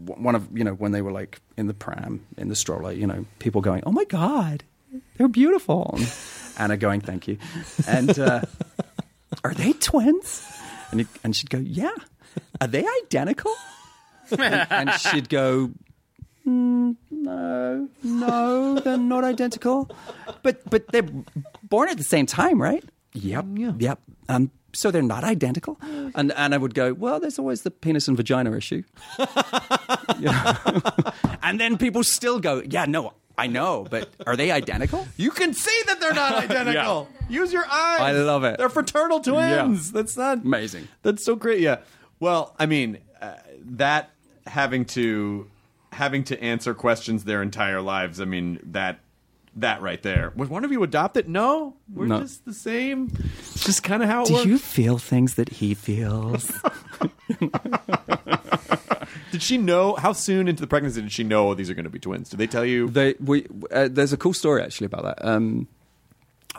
one of you know when they were like in the pram in the stroller you know people going oh my god they're beautiful and Anna going thank you and uh, are they twins and, and she'd go yeah are they identical and, and she'd go "Mm, no, no, they're not identical. But but they're born at the same time, right? Yep, yep. Um, so they're not identical. And and I would go, well, there's always the penis and vagina issue. [laughs] [laughs] And then people still go, yeah, no, I know, but are they identical? you can see that they're not [laughs] identical. Use your eyes. I love it. They're fraternal twins. That's not Amazing. That's so great. Yeah. Well, I mean, uh, that having to having to answer questions their entire lives. I mean that that right there. Would one of you adopt it? No, we're No. just the same. It's just kind of how it Do works. you feel things that he feels? [laughs] Did she know how soon into the pregnancy did she know these are going to be twins? Did they tell you? They, we, uh, there's a cool story actually about that. Um,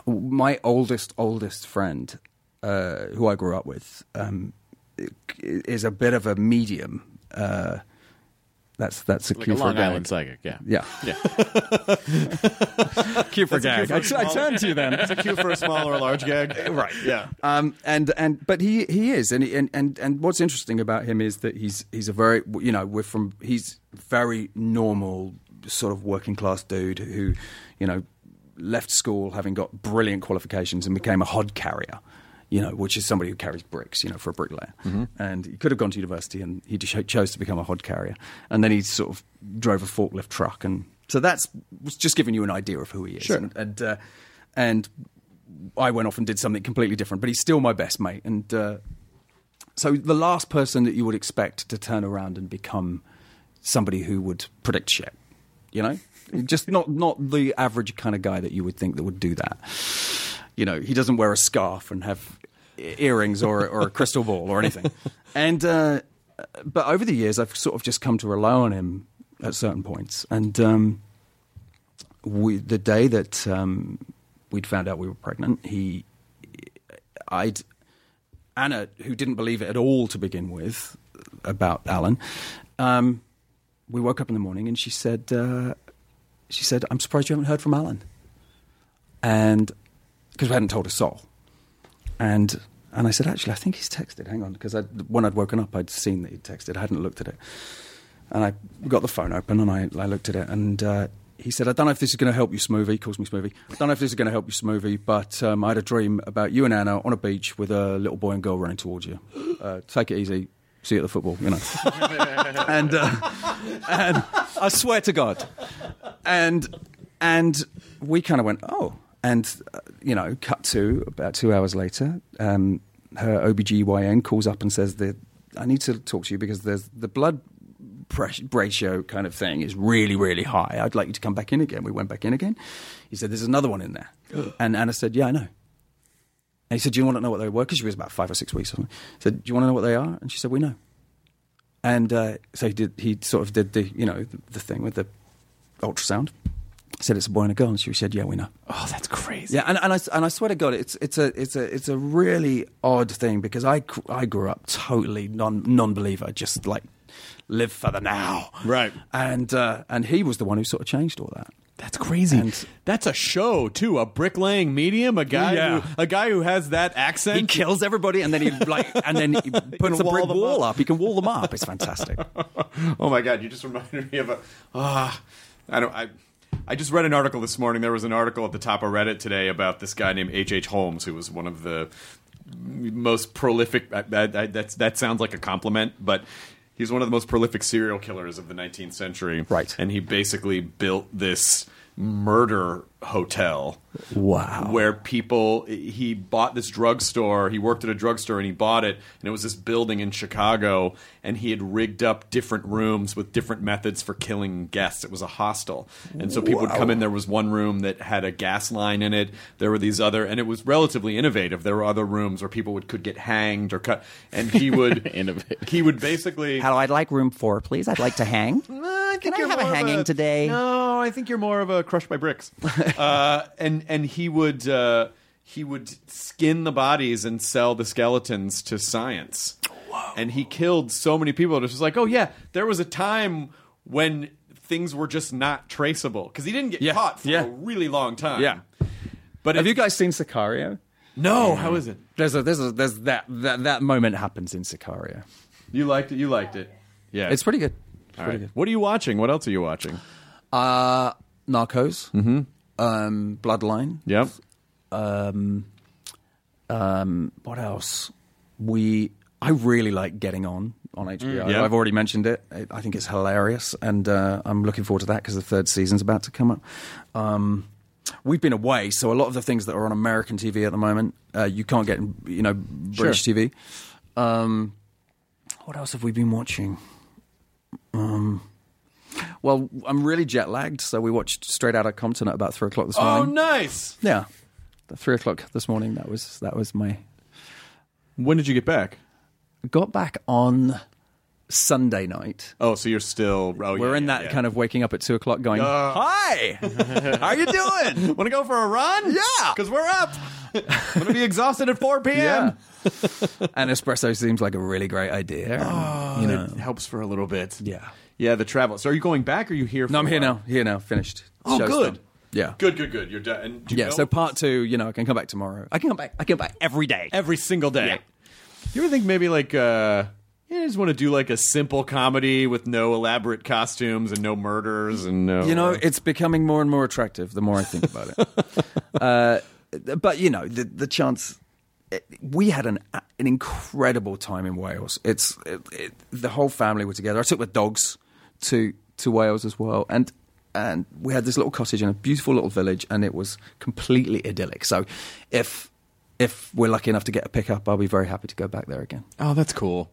my oldest, oldest friend, uh, who I grew up with, um, is a bit of a medium. Uh, that's that's a like cue a for Long a gag. Island psychic. Yeah. Yeah, Yeah. [laughs] cue for a That's a cue gag. for a I, I small- turned to you then. It's a cue for a small or a large gag. [laughs] right. Yeah. Um, and and but he he is, and, he- and and and what's interesting about him is that he's he's a very you know we're from he's very normal sort of working class dude who you know left school having got brilliant qualifications and became a hod carrier. You know, which is somebody who carries bricks, you know, for a bricklayer. And he could have gone to university, and he chose to become a hod carrier. And then he sort of drove a forklift truck, and so that's just giving you an idea of who he is. Sure. And and, uh, and I went off and did something completely different, but he's still my best mate. And uh, so the last person that you would expect to turn around and become somebody who would predict shit, you know, [laughs] just not not the average kind of guy that you would think that would do that. you know, he doesn't wear a scarf and have earrings or or a crystal ball or anything. [laughs] And uh, but over the years, I've sort of just come to rely on him at certain points. And um, we, the day that um, we'd found out we were pregnant, he, I'd Anna, who didn't believe it at all to begin with about Alan, um, we woke up in the morning and she said, uh, she said, "I'm surprised you haven't heard from Alan," and because we hadn't told a soul, and and I said, actually, I think he's texted. Hang on, because when I'd woken up, I'd seen that he'd texted. I hadn't looked at it, and I got the phone open and I, I looked at it, and uh, he said, I don't know if this is going to help you, Smoothie. He calls me Smoothie. I don't know if this is going to help you, Smoothie, but um, I had a dream about you and Anna on a beach with a little boy and girl running towards you. Uh, take it easy. See you at the football, you know. [laughs] and, uh, and I swear to God. And, and we kind of went, oh. And, uh, you know, cut to about two hours later, um, her OBGYN calls up and says that I need to talk to you because there's the blood pressure ratio kind of thing is really, really high. I'd like you to come back in again. We went back in again. He said, There's another one in there. and Anna said, Yeah, I know. And he said, Do you want to know what they were? Because she was about five or six weeks or something. He said, Do you want to know what they are? And she said, We know. And uh, so he did. He sort of did the, you know, the, the thing with the ultrasound. He said it's a boy and a girl, and she said, "Yeah, we know." Oh, that's crazy. Yeah, and, and I and I swear to God, it's it's a it's a it's a really odd thing because I I grew up totally non non believer, just like live for the now, Right. And uh, and he was the one who sort of changed all that. That's crazy. And- That's a show too. A bricklaying medium. A guy. Yeah. Who, a guy who has that accent. He kills everybody, and then he like, and then he [laughs] puts a brick wall up. up. He can wall them up. It's fantastic. [laughs] Oh my god, you just reminded me of a. Ah, I don't. I. I just read an article this morning. There was an article at the top of Reddit today about this guy named H. H. Holmes, who was one of the most prolific. I, I, that's that sounds like a compliment, but he's one of the most prolific serial killers of the 19th century. Right. and he basically built this murder hotel Wow. where people he bought this drugstore he worked at a drugstore and he bought it and it was this building in chicago and he had rigged up different rooms with different methods for killing guests it was a hostel and so people would come in there was one room that had a gas line in it there were these other and it was relatively innovative there were other rooms where people would could get hanged or cut and he would [laughs] Innovative. he would basically Hello, I'd like room four, please. I'd like to hang. [laughs] I think Can I you're have a more of hanging today? No, I think you're more of a crushed by bricks. [laughs] [laughs] uh, and and he would uh, he would skin the bodies and sell the skeletons to science. And he killed so many people. It was just like, oh yeah, there was a time when things were just not traceable because he didn't get Yeah, caught for yeah. a really long time. Yeah. but Have it- you guys seen Sicario? No, how is it? There's a there's a there's that that that moment happens in Sicario. You liked it. You liked it. Yeah, It's pretty good. It's pretty right. good. What are you watching? What else are you watching? Uh, Narcos. Mm-hmm. Um, Bloodline. Yep. Um, um, what else? We I really like Getting On on HBO. yeah. I've already mentioned it. I think it's hilarious, and uh, I'm looking forward to that because the third season's about to come up. Um, we've been away, so a lot of the things that are on American TV at the moment, uh, you can't get, in, you know, British TV. Um, what else have we been watching? Um, well, I'm really jet lagged, so we watched Straight Outta Compton at about three o'clock this morning. Oh, morning. nice. Yeah, three o'clock this morning. That was that was my. When did you get back? Got back on Sunday night. Oh, so you're still. Oh, We're in that kind of waking up at two o'clock, going, "Hi, [laughs] how you doing?" Want to go for a run? Yeah. [laughs] because we're up. [laughs] I'm gonna be exhausted at 4 p.m. Yeah. and espresso seems like a really great idea. and, oh, you know, It helps for a little bit. yeah. Yeah. The travel. So, are you going back? or Are you here? For No, I'm a here now. Here now. Finished. Oh, Show's good. done. Yeah. Good, good, good. You're done. Do you Yeah. go So part two, you know, I can come back tomorrow. I can come back. I can come back every day. every single day. Yeah. You ever think maybe like uh, you just want to do like a simple comedy with no elaborate costumes and no murders and no. You know, it's becoming more and more attractive the more I think about it. [laughs] uh, but you know, the the chance. It, we had an an incredible time in Wales. It's it, it, the whole family were together. I took the dogs to to Wales as well, and and we had this little cottage in a beautiful little village, and it was completely idyllic. So, if if we're lucky enough to get a pickup, I'll be very happy to go back there again. Oh, that's cool.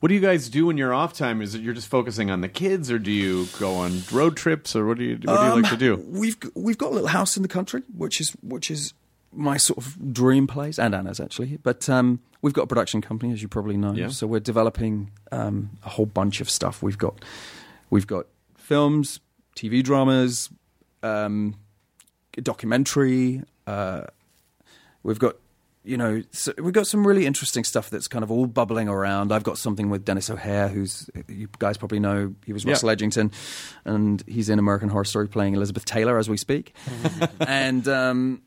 What do you guys do in your off time? Is it you're just focusing on the kids, or do you go on road trips, or what do you what do you Um, like to do? We've we've got a little house in the country, which is which is my sort of dream place, and Anna's actually. But um, we've got a production company, as you probably know. Yeah. So we're developing um, a whole bunch of stuff. We've got we've got films, TV dramas, um, documentary. Uh, we've got you know so we've got some really interesting stuff that's kind of all bubbling around. I've got something with Denis O'Hare, who's you guys probably know. He was Yeah. Russell Edgington, and he's in American Horror Story playing Elizabeth Taylor as we speak, [laughs] and. Um,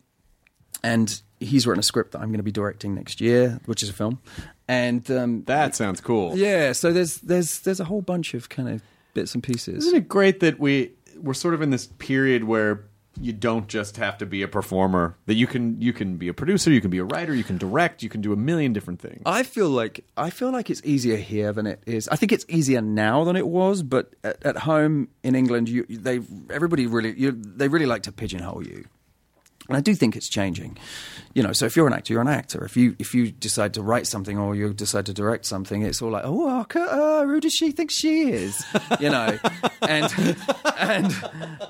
and he's written a script that I'm going to be directing next year, which is a film. And um, That sounds cool. yeah, so there's there's there's a whole bunch of kind of bits and pieces. Isn't it great that we we're sort of in this period where you don't just have to be a performer. That you can you can be a producer, you can be a writer, you can direct, you can do a million different things. I feel like I feel like it's easier here than it is. I think it's easier now than it was, but at, at home in England, you they everybody really you, they really like to pigeonhole you. And I do think it's changing, you know. So if you're an actor, you're an actor. If you if you decide to write something or you decide to direct something, it's all like, oh, uh, uh, who does she think she is, you know? [laughs] and and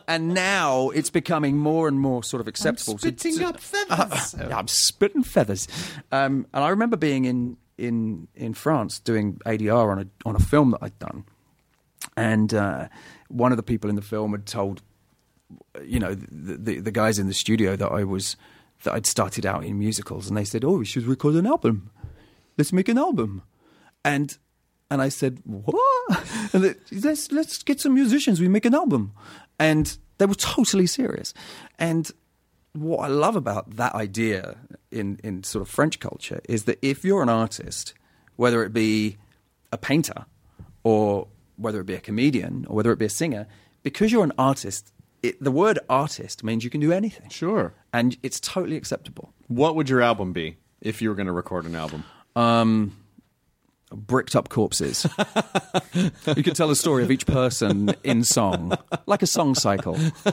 and now it's becoming more and more sort of acceptable. to- spitting to- up feathers. [laughs] yeah, I'm spitting feathers. Um, and I remember being in, in, in France doing ADR on a, on a film that I'd done. And uh, one of the people in the film had told, you know, the, the, the guys in the studio that I was, that I'd started out in musicals. And they said, oh, we should record an album. Let's make an album. And and I said, "What?" [laughs] Let's let's get some musicians. We make an album, and they were totally serious. And what I love about that idea in in sort of French culture is that if you're an artist, whether it be a painter or whether it be a comedian or whether it be a singer, because you're an artist, it, the word artist means you can do anything. Sure. and it's totally acceptable. What would your album be if you were going to record an album? Um, bricked up corpses. [laughs] you could tell the story of each person in song, like a song cycle. [laughs]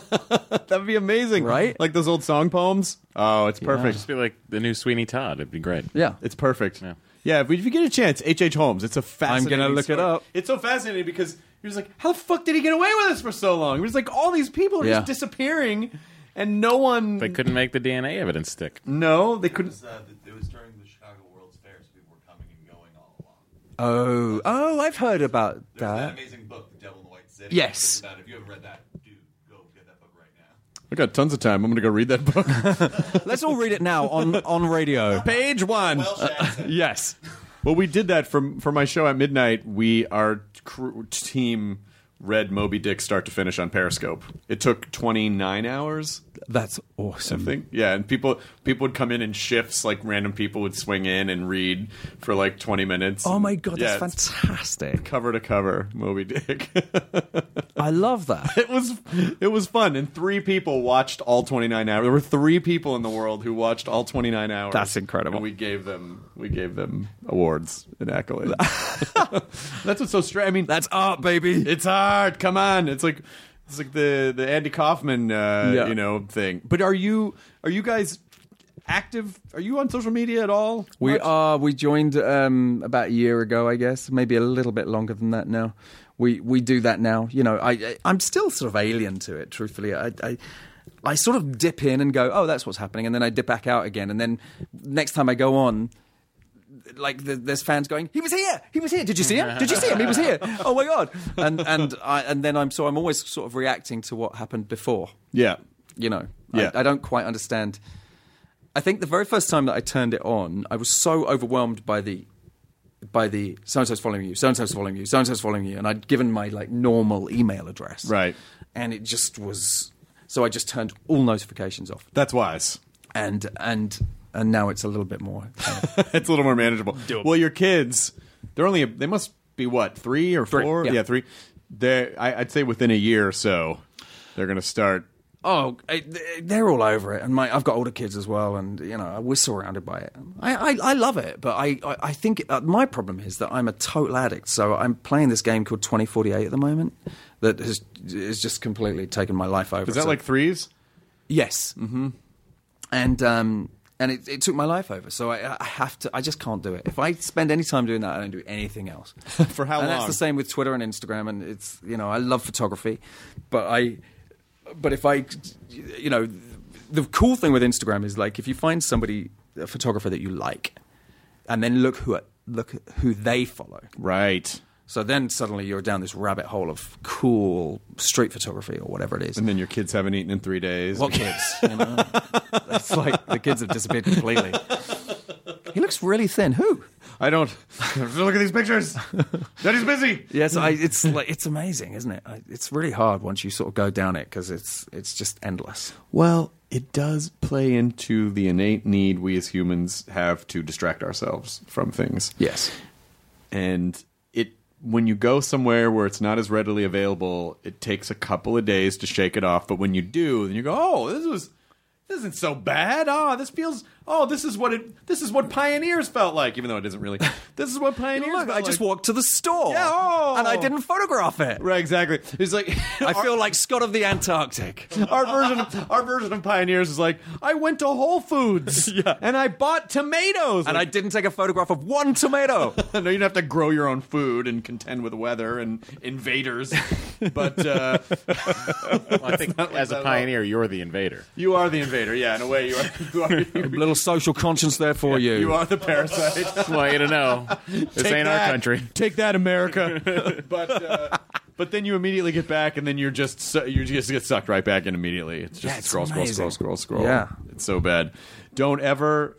That'd be amazing, Right? Like those old song poems. Oh, it's perfect. Just be like the new Sweeney Todd. It'd be great. Yeah. It's perfect. Yeah. Yeah, if, if you get a chance, H. H. Holmes. It's a fascinating. I'm gonna look it up. It's so fascinating because he was like, "How the fuck did he get away with this for so long?" He was like, "All these people are Yeah. just disappearing, and no one." They couldn't make the DNA evidence stick. No, they couldn't. Uh, it was during the Chicago World's Fair, so people were coming and going all along. Oh, oh, I've heard about There's that that. amazing book, The Devil in the White City. Yes. about- If you haven't read that, dude, go get that book right now. I got tons of time. I'm going to go read that book. [laughs] Let's all read it now on, on radio. Page one. Welsh [laughs] accent. yes. Well, we did that for for my show at midnight. We our crew, team read Moby Dick start to finish on Periscope. It took 29 hours. That's awesome. I think. Yeah, and people people would come in in shifts. Like random people would swing in and read for like 20 minutes. Oh my god, Yeah, that's fantastic. Cover to cover, Moby Dick. [laughs] I love that. it was it was fun, and three people watched all 29 hours. There were three people in the world who watched all 29 hours. That's incredible. And we gave them we gave them awards and accolades. [laughs] [laughs] That's what's so strange. I mean, That's art, baby. it's hard. Come on, it's like it's like the the Andy Kaufman uh, Yeah. you know thing. But are you are you guys active? Are you on social media at all? We Much? are. We joined um, about a year ago, I guess, maybe a little bit longer than that now. We we do that now. You know, I I- I'm still sort of alien to it. Truthfully, I. I I sort of dip in and go, oh, that's what's happening, and then I dip back out again, and then next time I go on, like the, there's fans going, he was here, he was here. Did you see him? [laughs] Did you see him? He was here. Oh my god! And and I and then I'm so I'm always sort of reacting to what happened before. yeah. You know, Yeah. I, I don't quite understand. I think the very first time that I turned it on, I was so overwhelmed by the by the so and so's following you, so and so's following you, so and so's following you, and I'd given my like normal email address, Right. And it just was so I just turned all notifications off, That's wise. and and and now it's a little bit more. kind [laughs] of- it's a little more manageable. Well, your kids, they're only they must be what three or Three, four? yeah. three. They, I, I'd say within a year or so, they're going to start. oh, I- they're all over it, and my I've got older kids as well, and you know we're surrounded by it. I I, I love it, but I I, I think uh, my problem is that I'm a total addict. So I'm playing this game called 2048 at the moment that has is just completely taken my life over. Is that So- like threes? Yes. Mm-hmm. And um, and it, it took my life over. So I, I have to. I just can't do it. If I spend any time doing that, I don't do anything else. [laughs] For how and long? And that's the same with Twitter and Instagram. And it's you know I love photography, but I but if I you know the cool thing with Instagram is like if you find somebody, a photographer that you like, and then look who look who they follow. Right. So then suddenly you're down this rabbit hole of cool street photography or whatever it is. And then your kids haven't eaten in three days. What kids? [laughs] You know? it's like the kids have disappeared completely. He looks really thin. Who? I don't. Look at these pictures. Daddy's busy. Yes, I, it's like it's amazing, isn't it? I, it's really hard once you sort of go down it because it's it's just endless. Well, it does play into the innate need we as humans have to distract ourselves from things. Yes. And when you go somewhere where it's not as readily available, it takes a couple of days to shake it off. But when you do, then you go, "Oh, this was this isn't so bad. Oh, this feels. Oh, this is what it. This is what pioneers felt like. Even though it isn't really. This is what [laughs] pioneers. Look, felt I just walked to the store. Yeah, oh. and I didn't photograph it. Right, exactly. It's like [laughs] I feel like Scott of the Antarctic. [laughs] our version. Of, our version of pioneers is like I went to Whole Foods Yeah. and I bought tomatoes. and I didn't take a photograph of one tomato. no, know you'd have to grow your own food and contend with weather and invaders, but uh, Well, I think not like as a at pioneer, you're the invader. you are the invader. Yeah, in a way, you are. You are, a little social conscience there for you. you are the parasite. [laughs] Just want you to know this Take ain't that. our country. Take that, America. [laughs] but uh, but then you immediately get back, and then you're just su- you just get sucked right back in immediately. It's just Yeah, it's scroll, scroll, scroll, scroll, scroll. Yeah. it's so bad. Don't ever.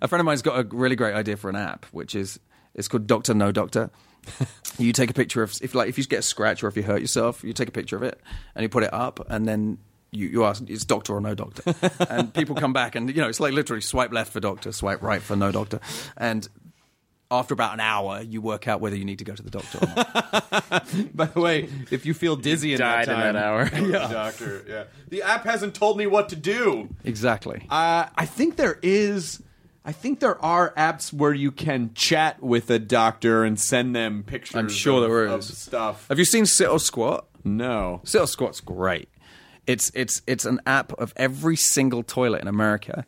A friend of mine's got a really great idea for an app, which is it's called Doctor No Doctor. [laughs] you take a picture of if like if you get a scratch or if you hurt yourself, you take a picture of it and you put it up, and then you, you ask it's doctor or no doctor, [laughs] and people come back and you know it's like literally swipe left for doctor, swipe right for no doctor, and after about an hour, you work out whether you need to go to the doctor or not. [laughs] By the way, if you feel dizzy in died that in that hour. [laughs] yeah. doctor. Yeah, the app hasn't told me what to do. exactly. Uh, I think there is. I think there are apps where you can chat with a doctor and send them pictures. I'm sure of, there of stuff. Have you seen Sit or Squat? No. Sit or Squat's great. It's it's it's an app of every single toilet in America,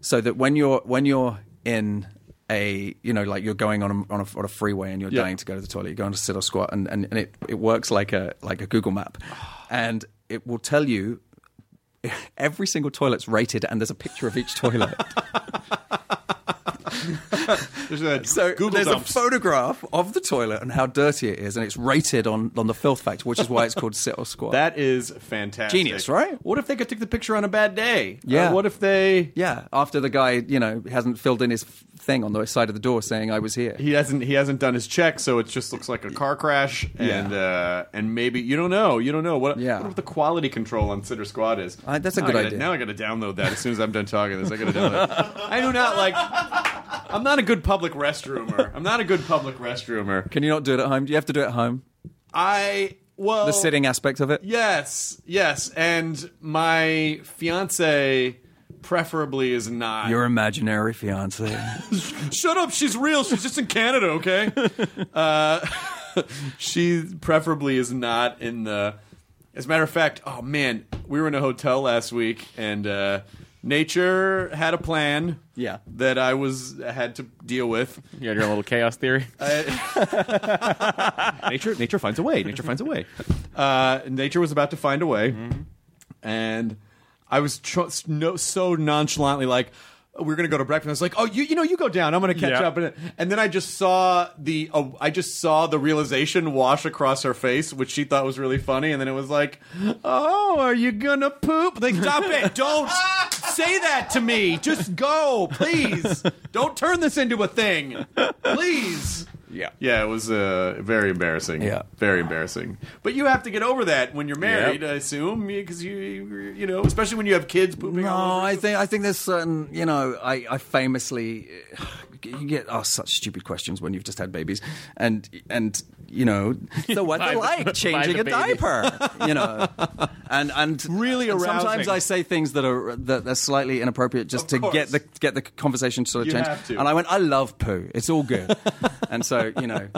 so that when you're when you're in a you know like you're going on a, on a, on a freeway and you're Yeah. dying to go to the toilet, you're going to sit or squat, and, and, and it, it works like a like a Google map, [sighs] and it will tell you every single toilet's rated, and there's a picture of each toilet. [laughs] [laughs] There's a So Google there's dumps. a photograph of the toilet and how dirty it is, and it's rated on, on the filth factor, which is why it's called sit or squat. That is fantastic. Genius, right? What if they could take the picture on a bad day? Yeah. Uh, what if they yeah, after the guy, you know, hasn't filled in his thing on the side of the door saying I was here. he hasn't he hasn't done his check, so it just looks like a car crash, and uh, and maybe you don't know, you don't know what. Yeah. What if the quality control on Sit or Squat is? Uh, that's a Now good gotta- idea. Now I got to download that as soon as I'm done talking this. I got to download. [laughs] I do not like. I'm not a good public restroomer. [laughs] I'm not a good public restroomer. Can you not do it at home? Do you have to do it at home? I well The sitting aspect of it? Yes, yes, and my fiance preferably is not. Your imaginary fiance. [laughs] Shut up, she's real. She's just in Canada, okay? [laughs] uh, she preferably is not in the. As a matter of fact, oh man, we were in a hotel last week, and uh, nature had a plan. Yeah. that I was had to deal with. You had your own little chaos theory. [laughs] [laughs] nature nature finds a way nature finds a way uh, nature was about to find a way and i was tr- no, so nonchalantly like we we're gonna go to breakfast. I was like, "Oh, you, you know, you go down. I'm gonna catch Yeah. up." And, and then I just saw the, uh, I just saw the realization wash across her face, which she thought was really funny. And then it was like, "Oh, are you gonna poop?" Like, stop it! Don't [laughs] say that to me. Just go, please. Don't turn this into a thing, please. Yeah. Yeah, it was uh, very embarrassing. Yeah. very embarrassing. But you have to get over that when you're married, I assume, because you, you know, especially when you have kids pooping. No, all over I you. think I think there's certain, you know, I, I famously you get asked such stupid questions when you've just had babies, and and you know, [laughs] so what By they the- like [laughs] changing a diaper, you know, [laughs] and and Really and Sometimes. I say things that are that are slightly inappropriate just to course. get the get the conversation sort of You changed. have to. And I went, I love poo. It's all good, and so you know.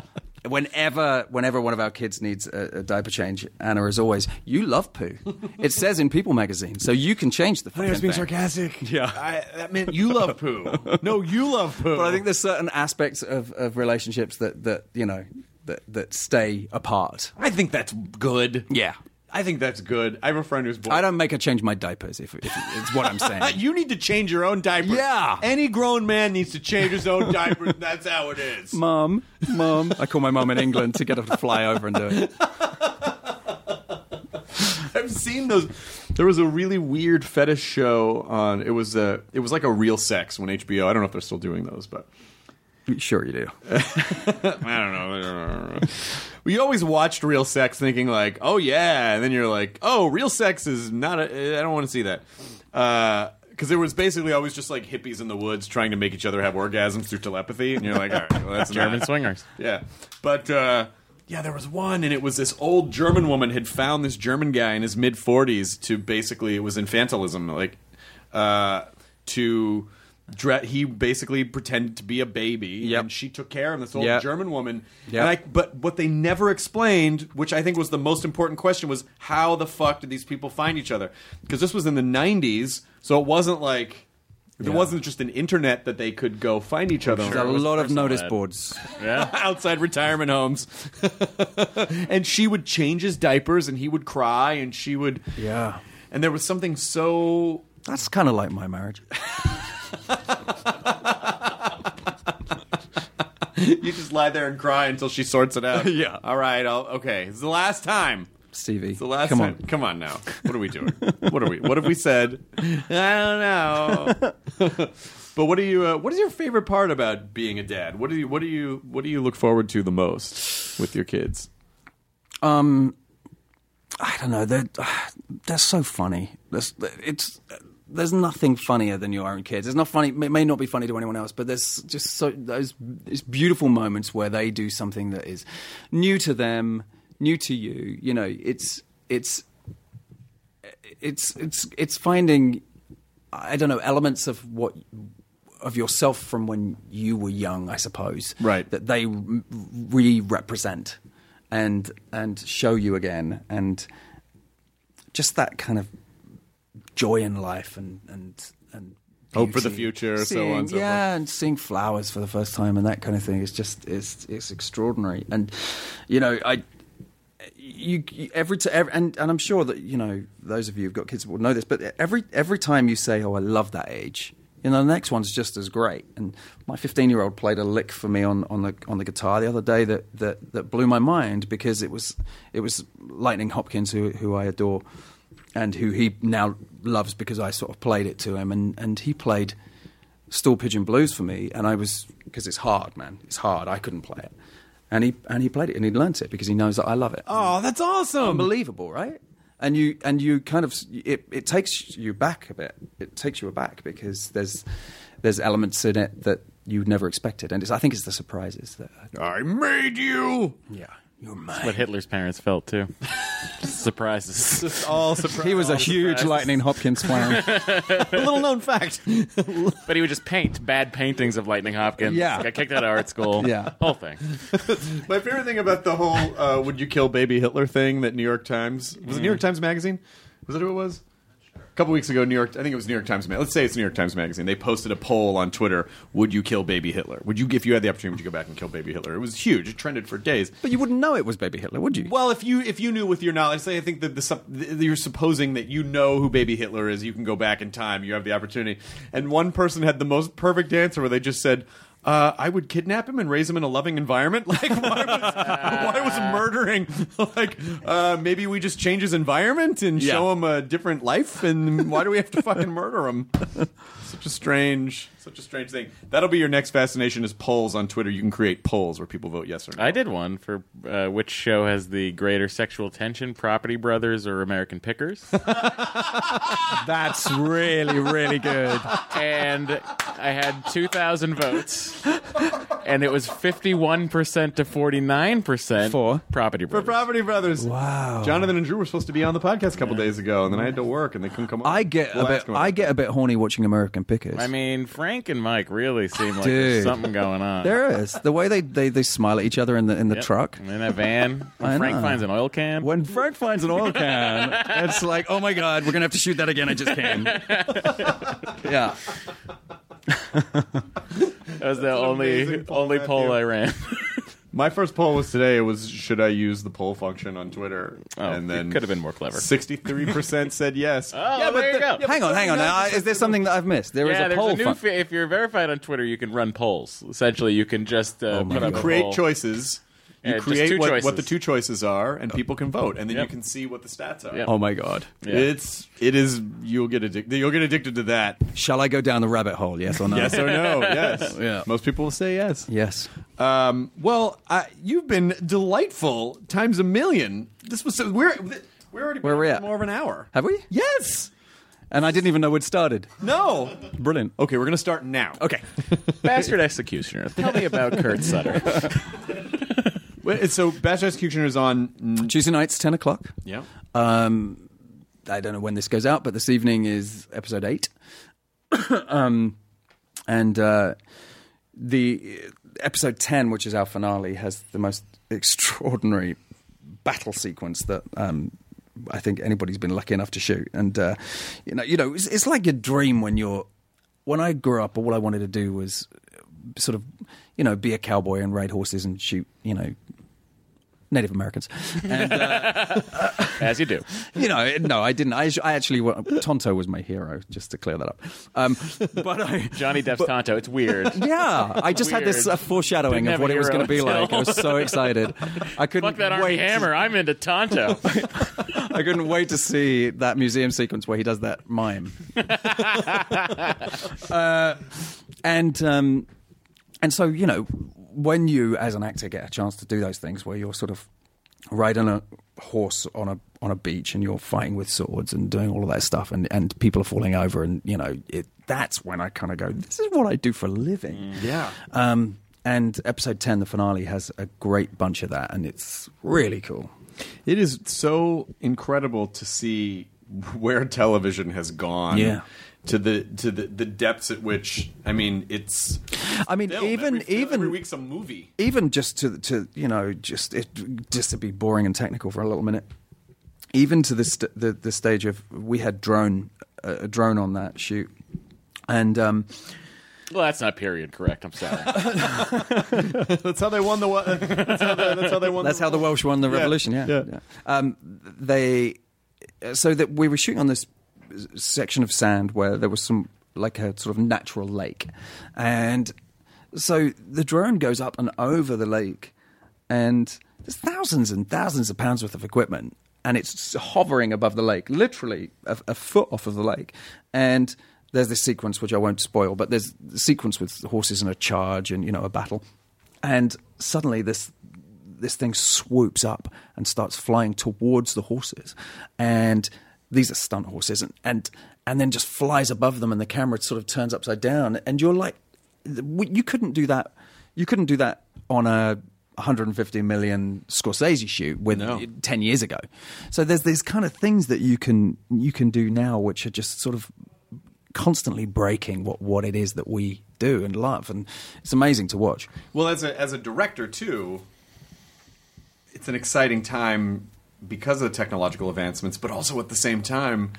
Whenever, whenever one of our kids needs a, a diaper change, Anna is always, "You love poo." It says in People magazine, so you can change the. I was fucking being thing. sarcastic. Yeah. I, that meant you love poo. no, you love poo. But I think there's certain aspects of, of relationships that, that you know that that stay apart. I think that's good. Yeah. I think that's good. I have a friend who's born. I don't make her change my diapers. If, if it's what I'm saying. [laughs] you need to change your own diaper. Yeah. Any grown man needs to change his own diaper. [laughs] That's how it is. Mom, mom. I call my mom in England to get her to fly over and do it. [laughs] I've seen those. There was a really weird fetish show on. It was a. It was like a real sex when HBO. I don't know if they're still doing those, but Sure, you do. [laughs] I don't know. I don't know. We always watched real sex, thinking like, "Oh yeah," and then you're like, "Oh, real sex is not. A, I don't want to see that." Because it was basically always just like hippies in the woods trying to make each other have orgasms through telepathy, and you're like, "All right, well, that's [laughs] German not- swingers. Yeah, but uh, yeah, there was one, and it was this old German woman had found this German guy in his mid forties to basically it was infantilism, like uh, to. Dre- he basically pretended to be a baby, Yep. and she took care of this old Yep. German woman. Yep. And I, but what they never explained, which I think was the most important question, was how the fuck did these people find each other? Because this was in the '90s, so it wasn't like there Yeah. wasn't just an internet that they could go find each other. There's on. a lot of notice ad. boards. Yeah. [laughs] outside retirement homes. [laughs] and she would change his diapers and he would cry and she would Yeah. and there was something so That's kind of like my marriage. [laughs] you just lie there and cry until she sorts it out. [laughs] Yeah. All right, I'll okay. It's the last time. Stevie. It's the last Come time. on. Come on now. What are we doing? what are we what have we said? I don't know. [laughs] but what are you uh, what is your favorite part about being a dad? What do you what do you what do you look forward to the most with your kids? Um, I don't know. They're they're so funny. There's, it's there's nothing funnier than your own kids. It's not funny. It may not be funny to anyone else, but there's just so those these beautiful moments where they do something that is new to them, new to you. You know, it's it's it's it's it's finding I don't know elements of what of yourself from when you were young, I suppose. Right. That they re represent and and show you again and just that kind of joy in life and and and Hope for the future, so on so yeah, and seeing flowers for the first time and that kind of thing is just it's it's extraordinary. And you know, I you, you every time and and I'm sure that you know those of you who've got kids will know this, but every every time you say, "Oh, I love that age," you know, the next one's just as great. And my 15 year old played a lick for me on, on the on the guitar the other day that, that that blew my mind because it was it was Lightning Hopkins who who I adore and who he now loves because I sort of played it to him and and he played Stool Pigeon Blues for me and I was because it's hard, man, it's hard. I couldn't play it. And he and he played it and he learnt it because he knows that I love it. Oh, that's awesome. Unbelievable, right? And you and you kind of it, it takes you back a bit. It takes you aback because there's there's elements in it that you never expected, and it's, I think it's the surprises that. I made you. Yeah, you're That's what Hitler's parents felt too. [laughs] Surprises. Just all surprise. He was a huge Lightning Hopkins fan. [laughs] [laughs] a little known fact. But he would just paint bad paintings of Lightning Hopkins. Yeah. Got kicked out of art school. Yeah. Whole thing. My favorite thing about the whole uh, "Would you kill baby Hitler" thing that New York Times was it New York Times Magazine? Was that who it was? A couple weeks ago, New York. I think it was New York Times. Let's say it's New York Times Magazine. They posted a poll on Twitter: Would you kill baby Hitler? Would you, if you had the opportunity, would you go back and kill baby Hitler? It was huge. It trended for days. but you wouldn't know it was Baby Hitler, would you? Well, if you if you knew with your knowledge, say I think that the, sup- th- you're supposing that you know who Baby Hitler is, you can go back in time. You have the opportunity. And one person had the most perfect answer where they just said. Uh, I would kidnap him and raise him in a loving environment. [laughs] Like, why was, why was [laughs] murdering? [laughs] Like, uh, maybe we just change his environment and Yeah. show him a different life. And why do we have to fucking murder him? Such a strange, such a strange thing. That'll be your next fascination is polls on Twitter. You can create polls where people vote yes or no. I did one for uh, which show has the greater sexual tension, Property Brothers or American Pickers, [laughs] That's really, really good. and I had two thousand votes, and it was fifty-one percent to forty-nine percent For? Property Brothers. For Brothers. Property Brothers. Wow. Jonathan and Drew were supposed to be on the podcast a couple days ago, and then I had to work, and they couldn't come on. I get We'll a bit. them I get a bit horny watching American Pickers. I mean, Frank and Mike really seem like Dude. there's something going on. there is the way they, they, they smile at each other in the in the Yep. truck. in that van. When Frank know. finds an oil can. When Frank finds an oil can, [laughs] it's like, oh my god, we're gonna have to shoot that again. I just came. [laughs] yeah. that was the only amazing poll, only poll Matthew. I ran. [laughs] My first poll was today. It was should I use the poll function on Twitter? Oh, and then it could have been more clever. Sixty-three percent [laughs] said yes. Oh, yeah, there you go. hang on, hang on. Now, is there something that I've missed? There is yeah, a poll. a new fun- fe- if you're verified on Twitter, you can run polls. Essentially, you can just uh, put You up a create poll. choices. You Yeah, create what, what the two choices are, and people can vote, and then Yep. you can see what the stats are. Yep. oh my god! Yeah. It's it is you'll get addicted. You'll get addicted to that. Shall I go down the rabbit hole? Yes or no? Yes or no? [laughs] Yes. Yeah. Most people will say yes. Yes. Um, well, uh, you've been delightful times a million. This was so, we're we're already Where been we on at? more of an hour. Have we? Yes. And I didn't even know we'd started. No. Brilliant. Okay, we're gonna start now. Okay. Bastard Executioner. Tell me about Kurt Sutter. [laughs] Wait, So, Bastard Executioner is on. mm, Tuesday nights, ten o'clock. Yeah. Um, I don't know when this goes out, but this evening is episode eight. [coughs] um, and uh, the episode ten, which is our finale, has the most extraordinary battle sequence that um, I think anybody's been lucky enough to shoot. And uh, you know, you know, it's, it's like a dream when you're. When I grew up, all I wanted to do was sort of, you know, be a cowboy and ride horses and shoot, you know, Native Americans. And, uh, [laughs] As you do. you know, no, I didn't. I, I actually, Tonto was my hero, just to clear that up. Um, but I, Johnny Depp's Tonto. It's weird. yeah, I just had this uh, foreshadowing Didn't of what it was going to be like. I was so [laughs] excited. I couldn't Fuck that Armie wait. Hammer. I'm into Tonto. [laughs] I couldn't wait to see that museum sequence where he does that mime. uh, and um, and so you know, when you as an actor get a chance to do those things, where you're sort of riding a horse on a on a beach and you're fighting with swords and doing all of that stuff, and, and people are falling over, and you know, it, that's when I kind of go, this is what I do for a living. Yeah. Um, and episode ten, the finale, has a great bunch of that, and it's really cool. It is so incredible to see [laughs] where television has gone. Yeah. To the to the, the depths at which I mean it's. I mean, film. even every, even every week's a movie. even just to to you know just it, just to be boring and technical for a little minute even to the st- the, the stage of we had drone uh, a drone on that shoot and um, well, that's not period correct. I'm sorry. [laughs] That's how they won the. wa- That's how, they, that's how they won. that's how the Welsh won the revolution yeah, yeah. yeah. Um, they so that we were shooting on this section of sand where there was some like a sort of natural lake. And so the drone goes up and over the lake and there's thousands and thousands of pounds worth of equipment and it's hovering above the lake literally a, a foot off of the lake. And there's this sequence which i won't spoil but there's the sequence with horses and a charge and you know a battle. And suddenly this this thing swoops up and starts flying towards the horses. And these are stunt horses and and, and then just flies above them and the camera sort of turns upside down and you're like you couldn't do that you couldn't do that on a 150 million Scorsese shoot with No. 10 years ago so there's these kind of things that you can you can do now which are just sort of constantly breaking what what it is that we do and love and it's amazing to watch Well, as a as a director too, it's an exciting time because of the technological advancements, but also at the same time,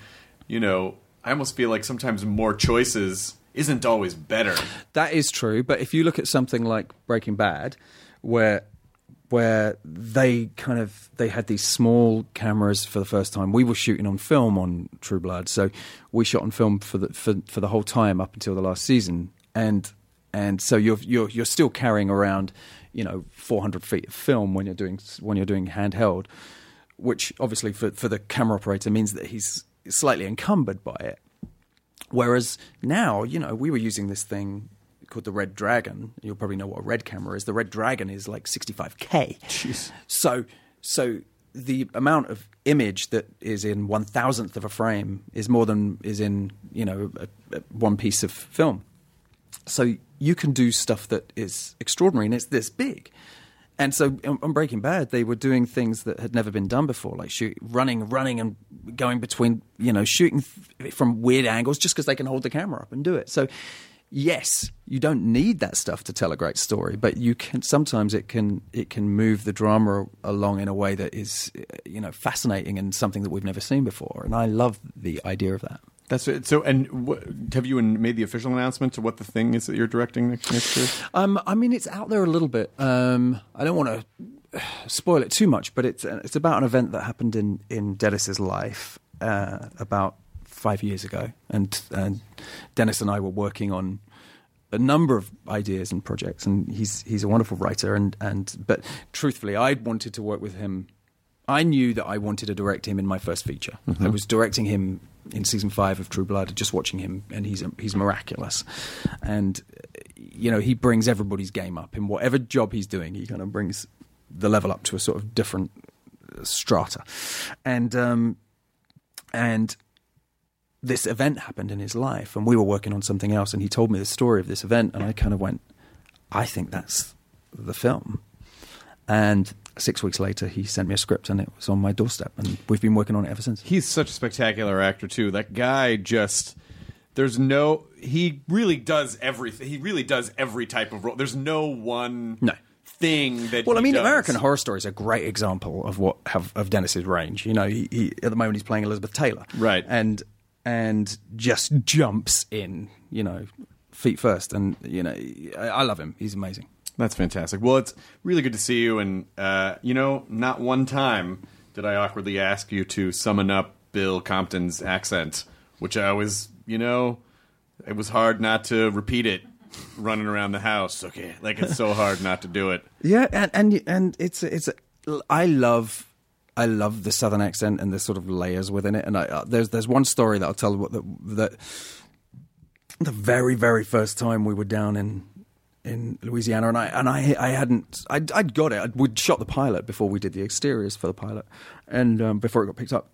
you know, I almost feel like sometimes more choices isn't always better. That is true, but if you look at something like Breaking Bad, where where they kind of they had these small cameras for the first time. We were shooting on film on True Blood, so we shot on film for the for, for the whole time up until the last season, and and so you're you're you're still carrying around, you know, 400 feet of film when you're doing when you're doing handheld, which obviously for for the camera operator means that he's slightly encumbered by it. Whereas now, you know, we were using this thing called the Red Dragon. You'll probably know what a Red camera is. The Red Dragon is like 65k. Jeez. So, so the amount of image that is in one thousandth of a frame is more than is in you know a, a, one piece of film. So you can do stuff that is extraordinary, and it's this big. And so on Breaking Bad, they were doing things that had never been done before, like shoot, running, running, and going between, you know, shooting th- from weird angles just because they can hold the camera up and do it. So, yes, you don't need that stuff to tell a great story, but you can. Sometimes it can it can move the drama along in a way that is, you know, fascinating and something that we've never seen before. And I love the idea of that. That's it. So, and what, have you made the official announcement to what the thing is that you're directing next, next year? Um, I mean, it's out there a little bit. Um, I don't want to [sighs] spoil it too much, but it's it's about an event that happened in in Denis's life uh, about five years ago, and and Denis and I were working on a number of ideas and projects, and he's he's a wonderful writer, and and but truthfully, I wanted to work with him. I knew that I wanted to direct him in my first feature. I was directing him in season five of True Blood, just watching him, and he's he's miraculous, and you know he brings everybody's game up in whatever job he's doing. He kind of brings the level up to a sort of different strata, and um, and this event happened in his life, and we were working on something else, and he told me the story of this event, and I kind of went, I think that's the film. And six weeks later, he sent me a script, and it was on my doorstep, and we've been working on it ever since. He's such a spectacular actor too. That guy just there's no he really does everything. He really does every type of role. There's no one No. thing that Well, I mean, does. American Horror Story is a great example of what have, of Denis's range. You know, he, he at the moment he's playing Elizabeth Taylor, Right. and and just jumps in, you know, feet first, and you know, I, I love him. He's amazing. That's fantastic. Well, it's really good to see you. And, uh, you know, not one time did I awkwardly ask you to summon up Bill Compton's accent, which I was, you know, it was hard not to repeat it running around the house. Okay. [laughs] Like, it's so hard not to do it. Yeah, and and and it's it's I love I love the southern accent and the sort of layers within it. And I, uh, there's there's one story that I'll tell that, that the very very first time we were down in in Louisiana, and I and I I hadn't I'd, I'd got it. I'd, we'd shot the pilot before we did the exteriors for the pilot, and um, before it got picked up.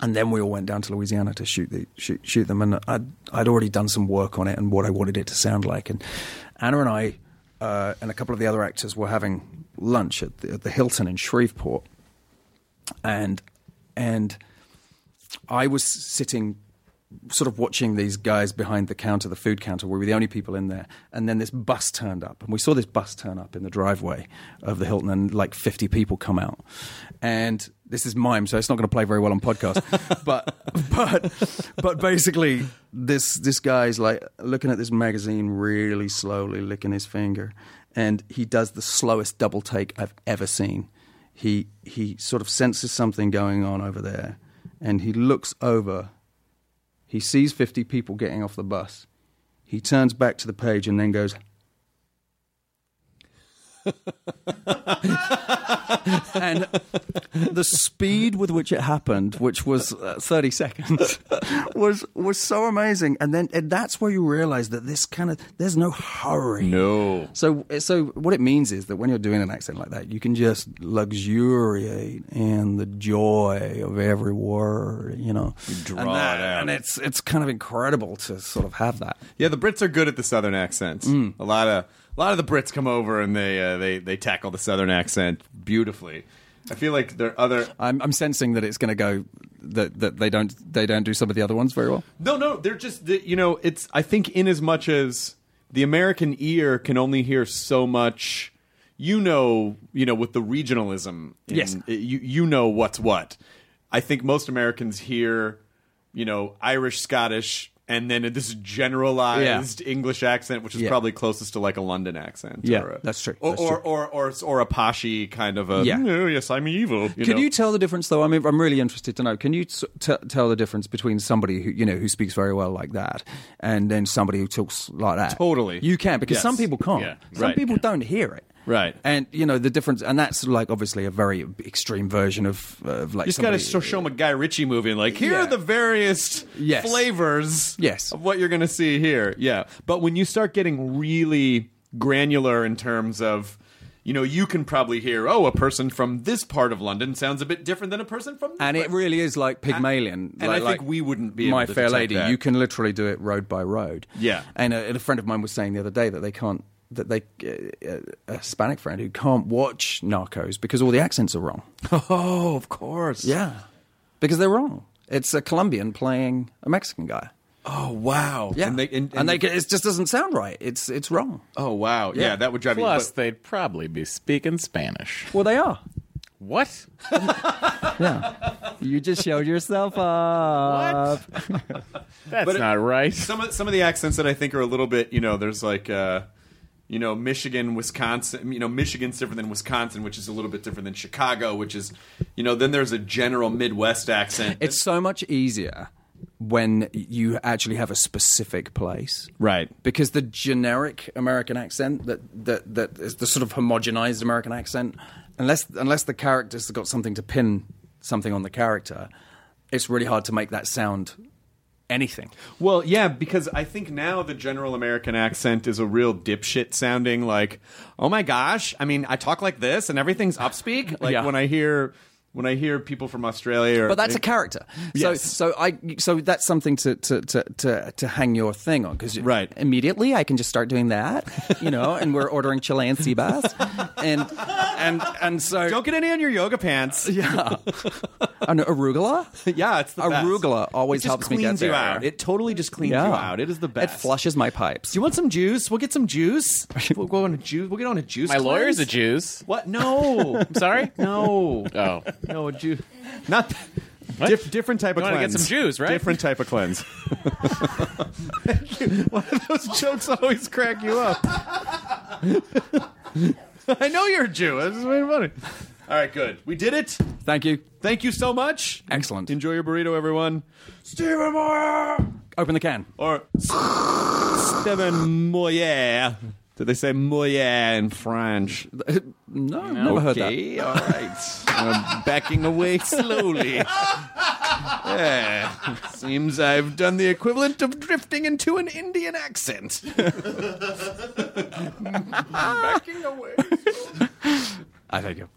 And then we all went down to Louisiana to shoot the shoot, shoot them, and I'd I'd already done some work on it and what I wanted it to sound like. And Anna and I uh, and a couple of the other actors were having lunch at the, at the Hilton in Shreveport, and and I was sitting sort of watching these guys behind the counter, the food counter. Where we were the only people in there. And then this bus turned up. And we saw this bus turn up in the driveway of the Hilton, and like 50 people come out. And this is mime, so it's not going to play very well on podcast. [laughs] but, but, but basically, this, this guy's like looking at this magazine really slowly, licking his finger. And he does the slowest double take I've ever seen. He, he sort of senses something going on over there. And he looks over he sees 50 people getting off the bus. He turns back to the page and then goes, [laughs] and the speed with which it happened, which was uh, 30 seconds, [laughs] was was so amazing. And then and that's where you realize that this kind of there's no hurry. No. So so what it means is that when you're doing an accent like that, you can just luxuriate in the joy of every word, you know. draw and it out. And it's it's kind of incredible to sort of have that. Yeah, the Brits are good at the Southern accents. Mm. A lot of a lot of the Brits come over and they uh, they they tackle the Southern accent beautifully. I feel like there are other. I'm, I'm sensing that it's going to go that that they don't they don't do some of the other ones very well. No, no, they're just you know. It's I think in as much as the American ear can only hear so much. You know, you know, with the regionalism. in- Yes. you you know what's what. I think most Americans hear, you know, Irish, Scottish, and then this generalized English accent, which is Yeah. probably closest to like a London accent. Yeah, or a, that's true. Or That's or, true. or or or a Pashy kind of a. Yeah. Mm, "Oh, yes, I'm evil. You Can know? you tell the difference, though? I mean, I'm really interested to know. Can you t- t- tell the difference between somebody who you know who speaks very well like that, and then somebody who talks like that? Totally. you can because Yes. some people can't. Yeah, Some right. people don't hear it. Right. and you know the difference, and that's like obviously a very extreme version of, of like You just got to show them a Guy Ritchie movie and like here Yeah. are the various Yes. flavors Yes. of what you're going to see here. Yeah, but when you start getting really granular in terms of you know you can probably hear oh a person from this part of London sounds a bit different than a person from And it really is like Pygmalion. and like, I think like we wouldn't be My able to Fair Lady. that. You can literally do it road by road. Yeah. And a, and a friend of mine was saying the other day that they can't. That they, uh, a Hispanic friend who can't watch Narcos because all the accents are wrong. [laughs] oh of course Yeah, because they're wrong. It's a Colombian playing a Mexican guy. oh wow Yeah, and they, and, and they, it just doesn't sound right. It's it's wrong. oh wow yeah, Yeah. that would drive Plus, me but, they'd probably be speaking Spanish. Well, they are. What? [laughs] Yeah. You just showed yourself up. [laughs] That's But it- not right. Some of some of the accents that I think are a little bit, you know, there's like, uh, you know, Michigan, Wisconsin. You know, Michigan's different than Wisconsin, which is a little bit different than Chicago, which is, you know, then there's a general Midwest accent. It's so much easier when you actually have a specific place. right. Because the generic American accent, that, that, that is the sort of homogenized American accent, unless, unless the character's got something to pin something on the character, it's really hard to make that sound anything. Well, yeah, because I think now the general American accent is a real dipshit sounding like, oh my gosh, I mean, I talk like this and everything's upspeak. Like Yeah. when I hear when I hear people from Australia or But that's a character. So, Yes. so I, so that's something to to to to, to hang your thing on because Right. immediately I can just start doing that, you know. and we're ordering Chilean sea bass, and and and so Don't get any on your yoga pants. yeah, an arugula. yeah, it's the best. Arugula always it helps me get you there. out. It totally just cleans Yeah. you out. It is the best. It flushes my pipes. Do you want some juice? We'll get some juice. [laughs] We'll go on a juice. We'll get on a juice. My lawyer's a juice. What? No. I'm sorry? no. Oh. No, a [laughs] Jew. Not diff, different type of You wanna get cleanse. some Jews, right? Different type of cleanse. [laughs] [laughs] Why do those jokes always crack you up? I know you're a Jew. That's just very funny. All right, good. We did it. Thank you. Thank you so much. Excellent. Enjoy your burrito, everyone. Stephen Moyer Open the can. or Stephen Moyer. Did they say Moyer in French? No, never heard that. Okay, all right. I'm backing away [laughs] slowly. Yeah. Seems I've done the equivalent of drifting into an Indian accent. [laughs] backing away. I thank you.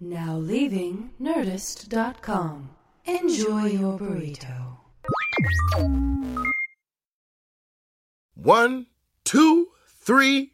Now leaving Nerdist.com. Enjoy your burrito. One, two, three,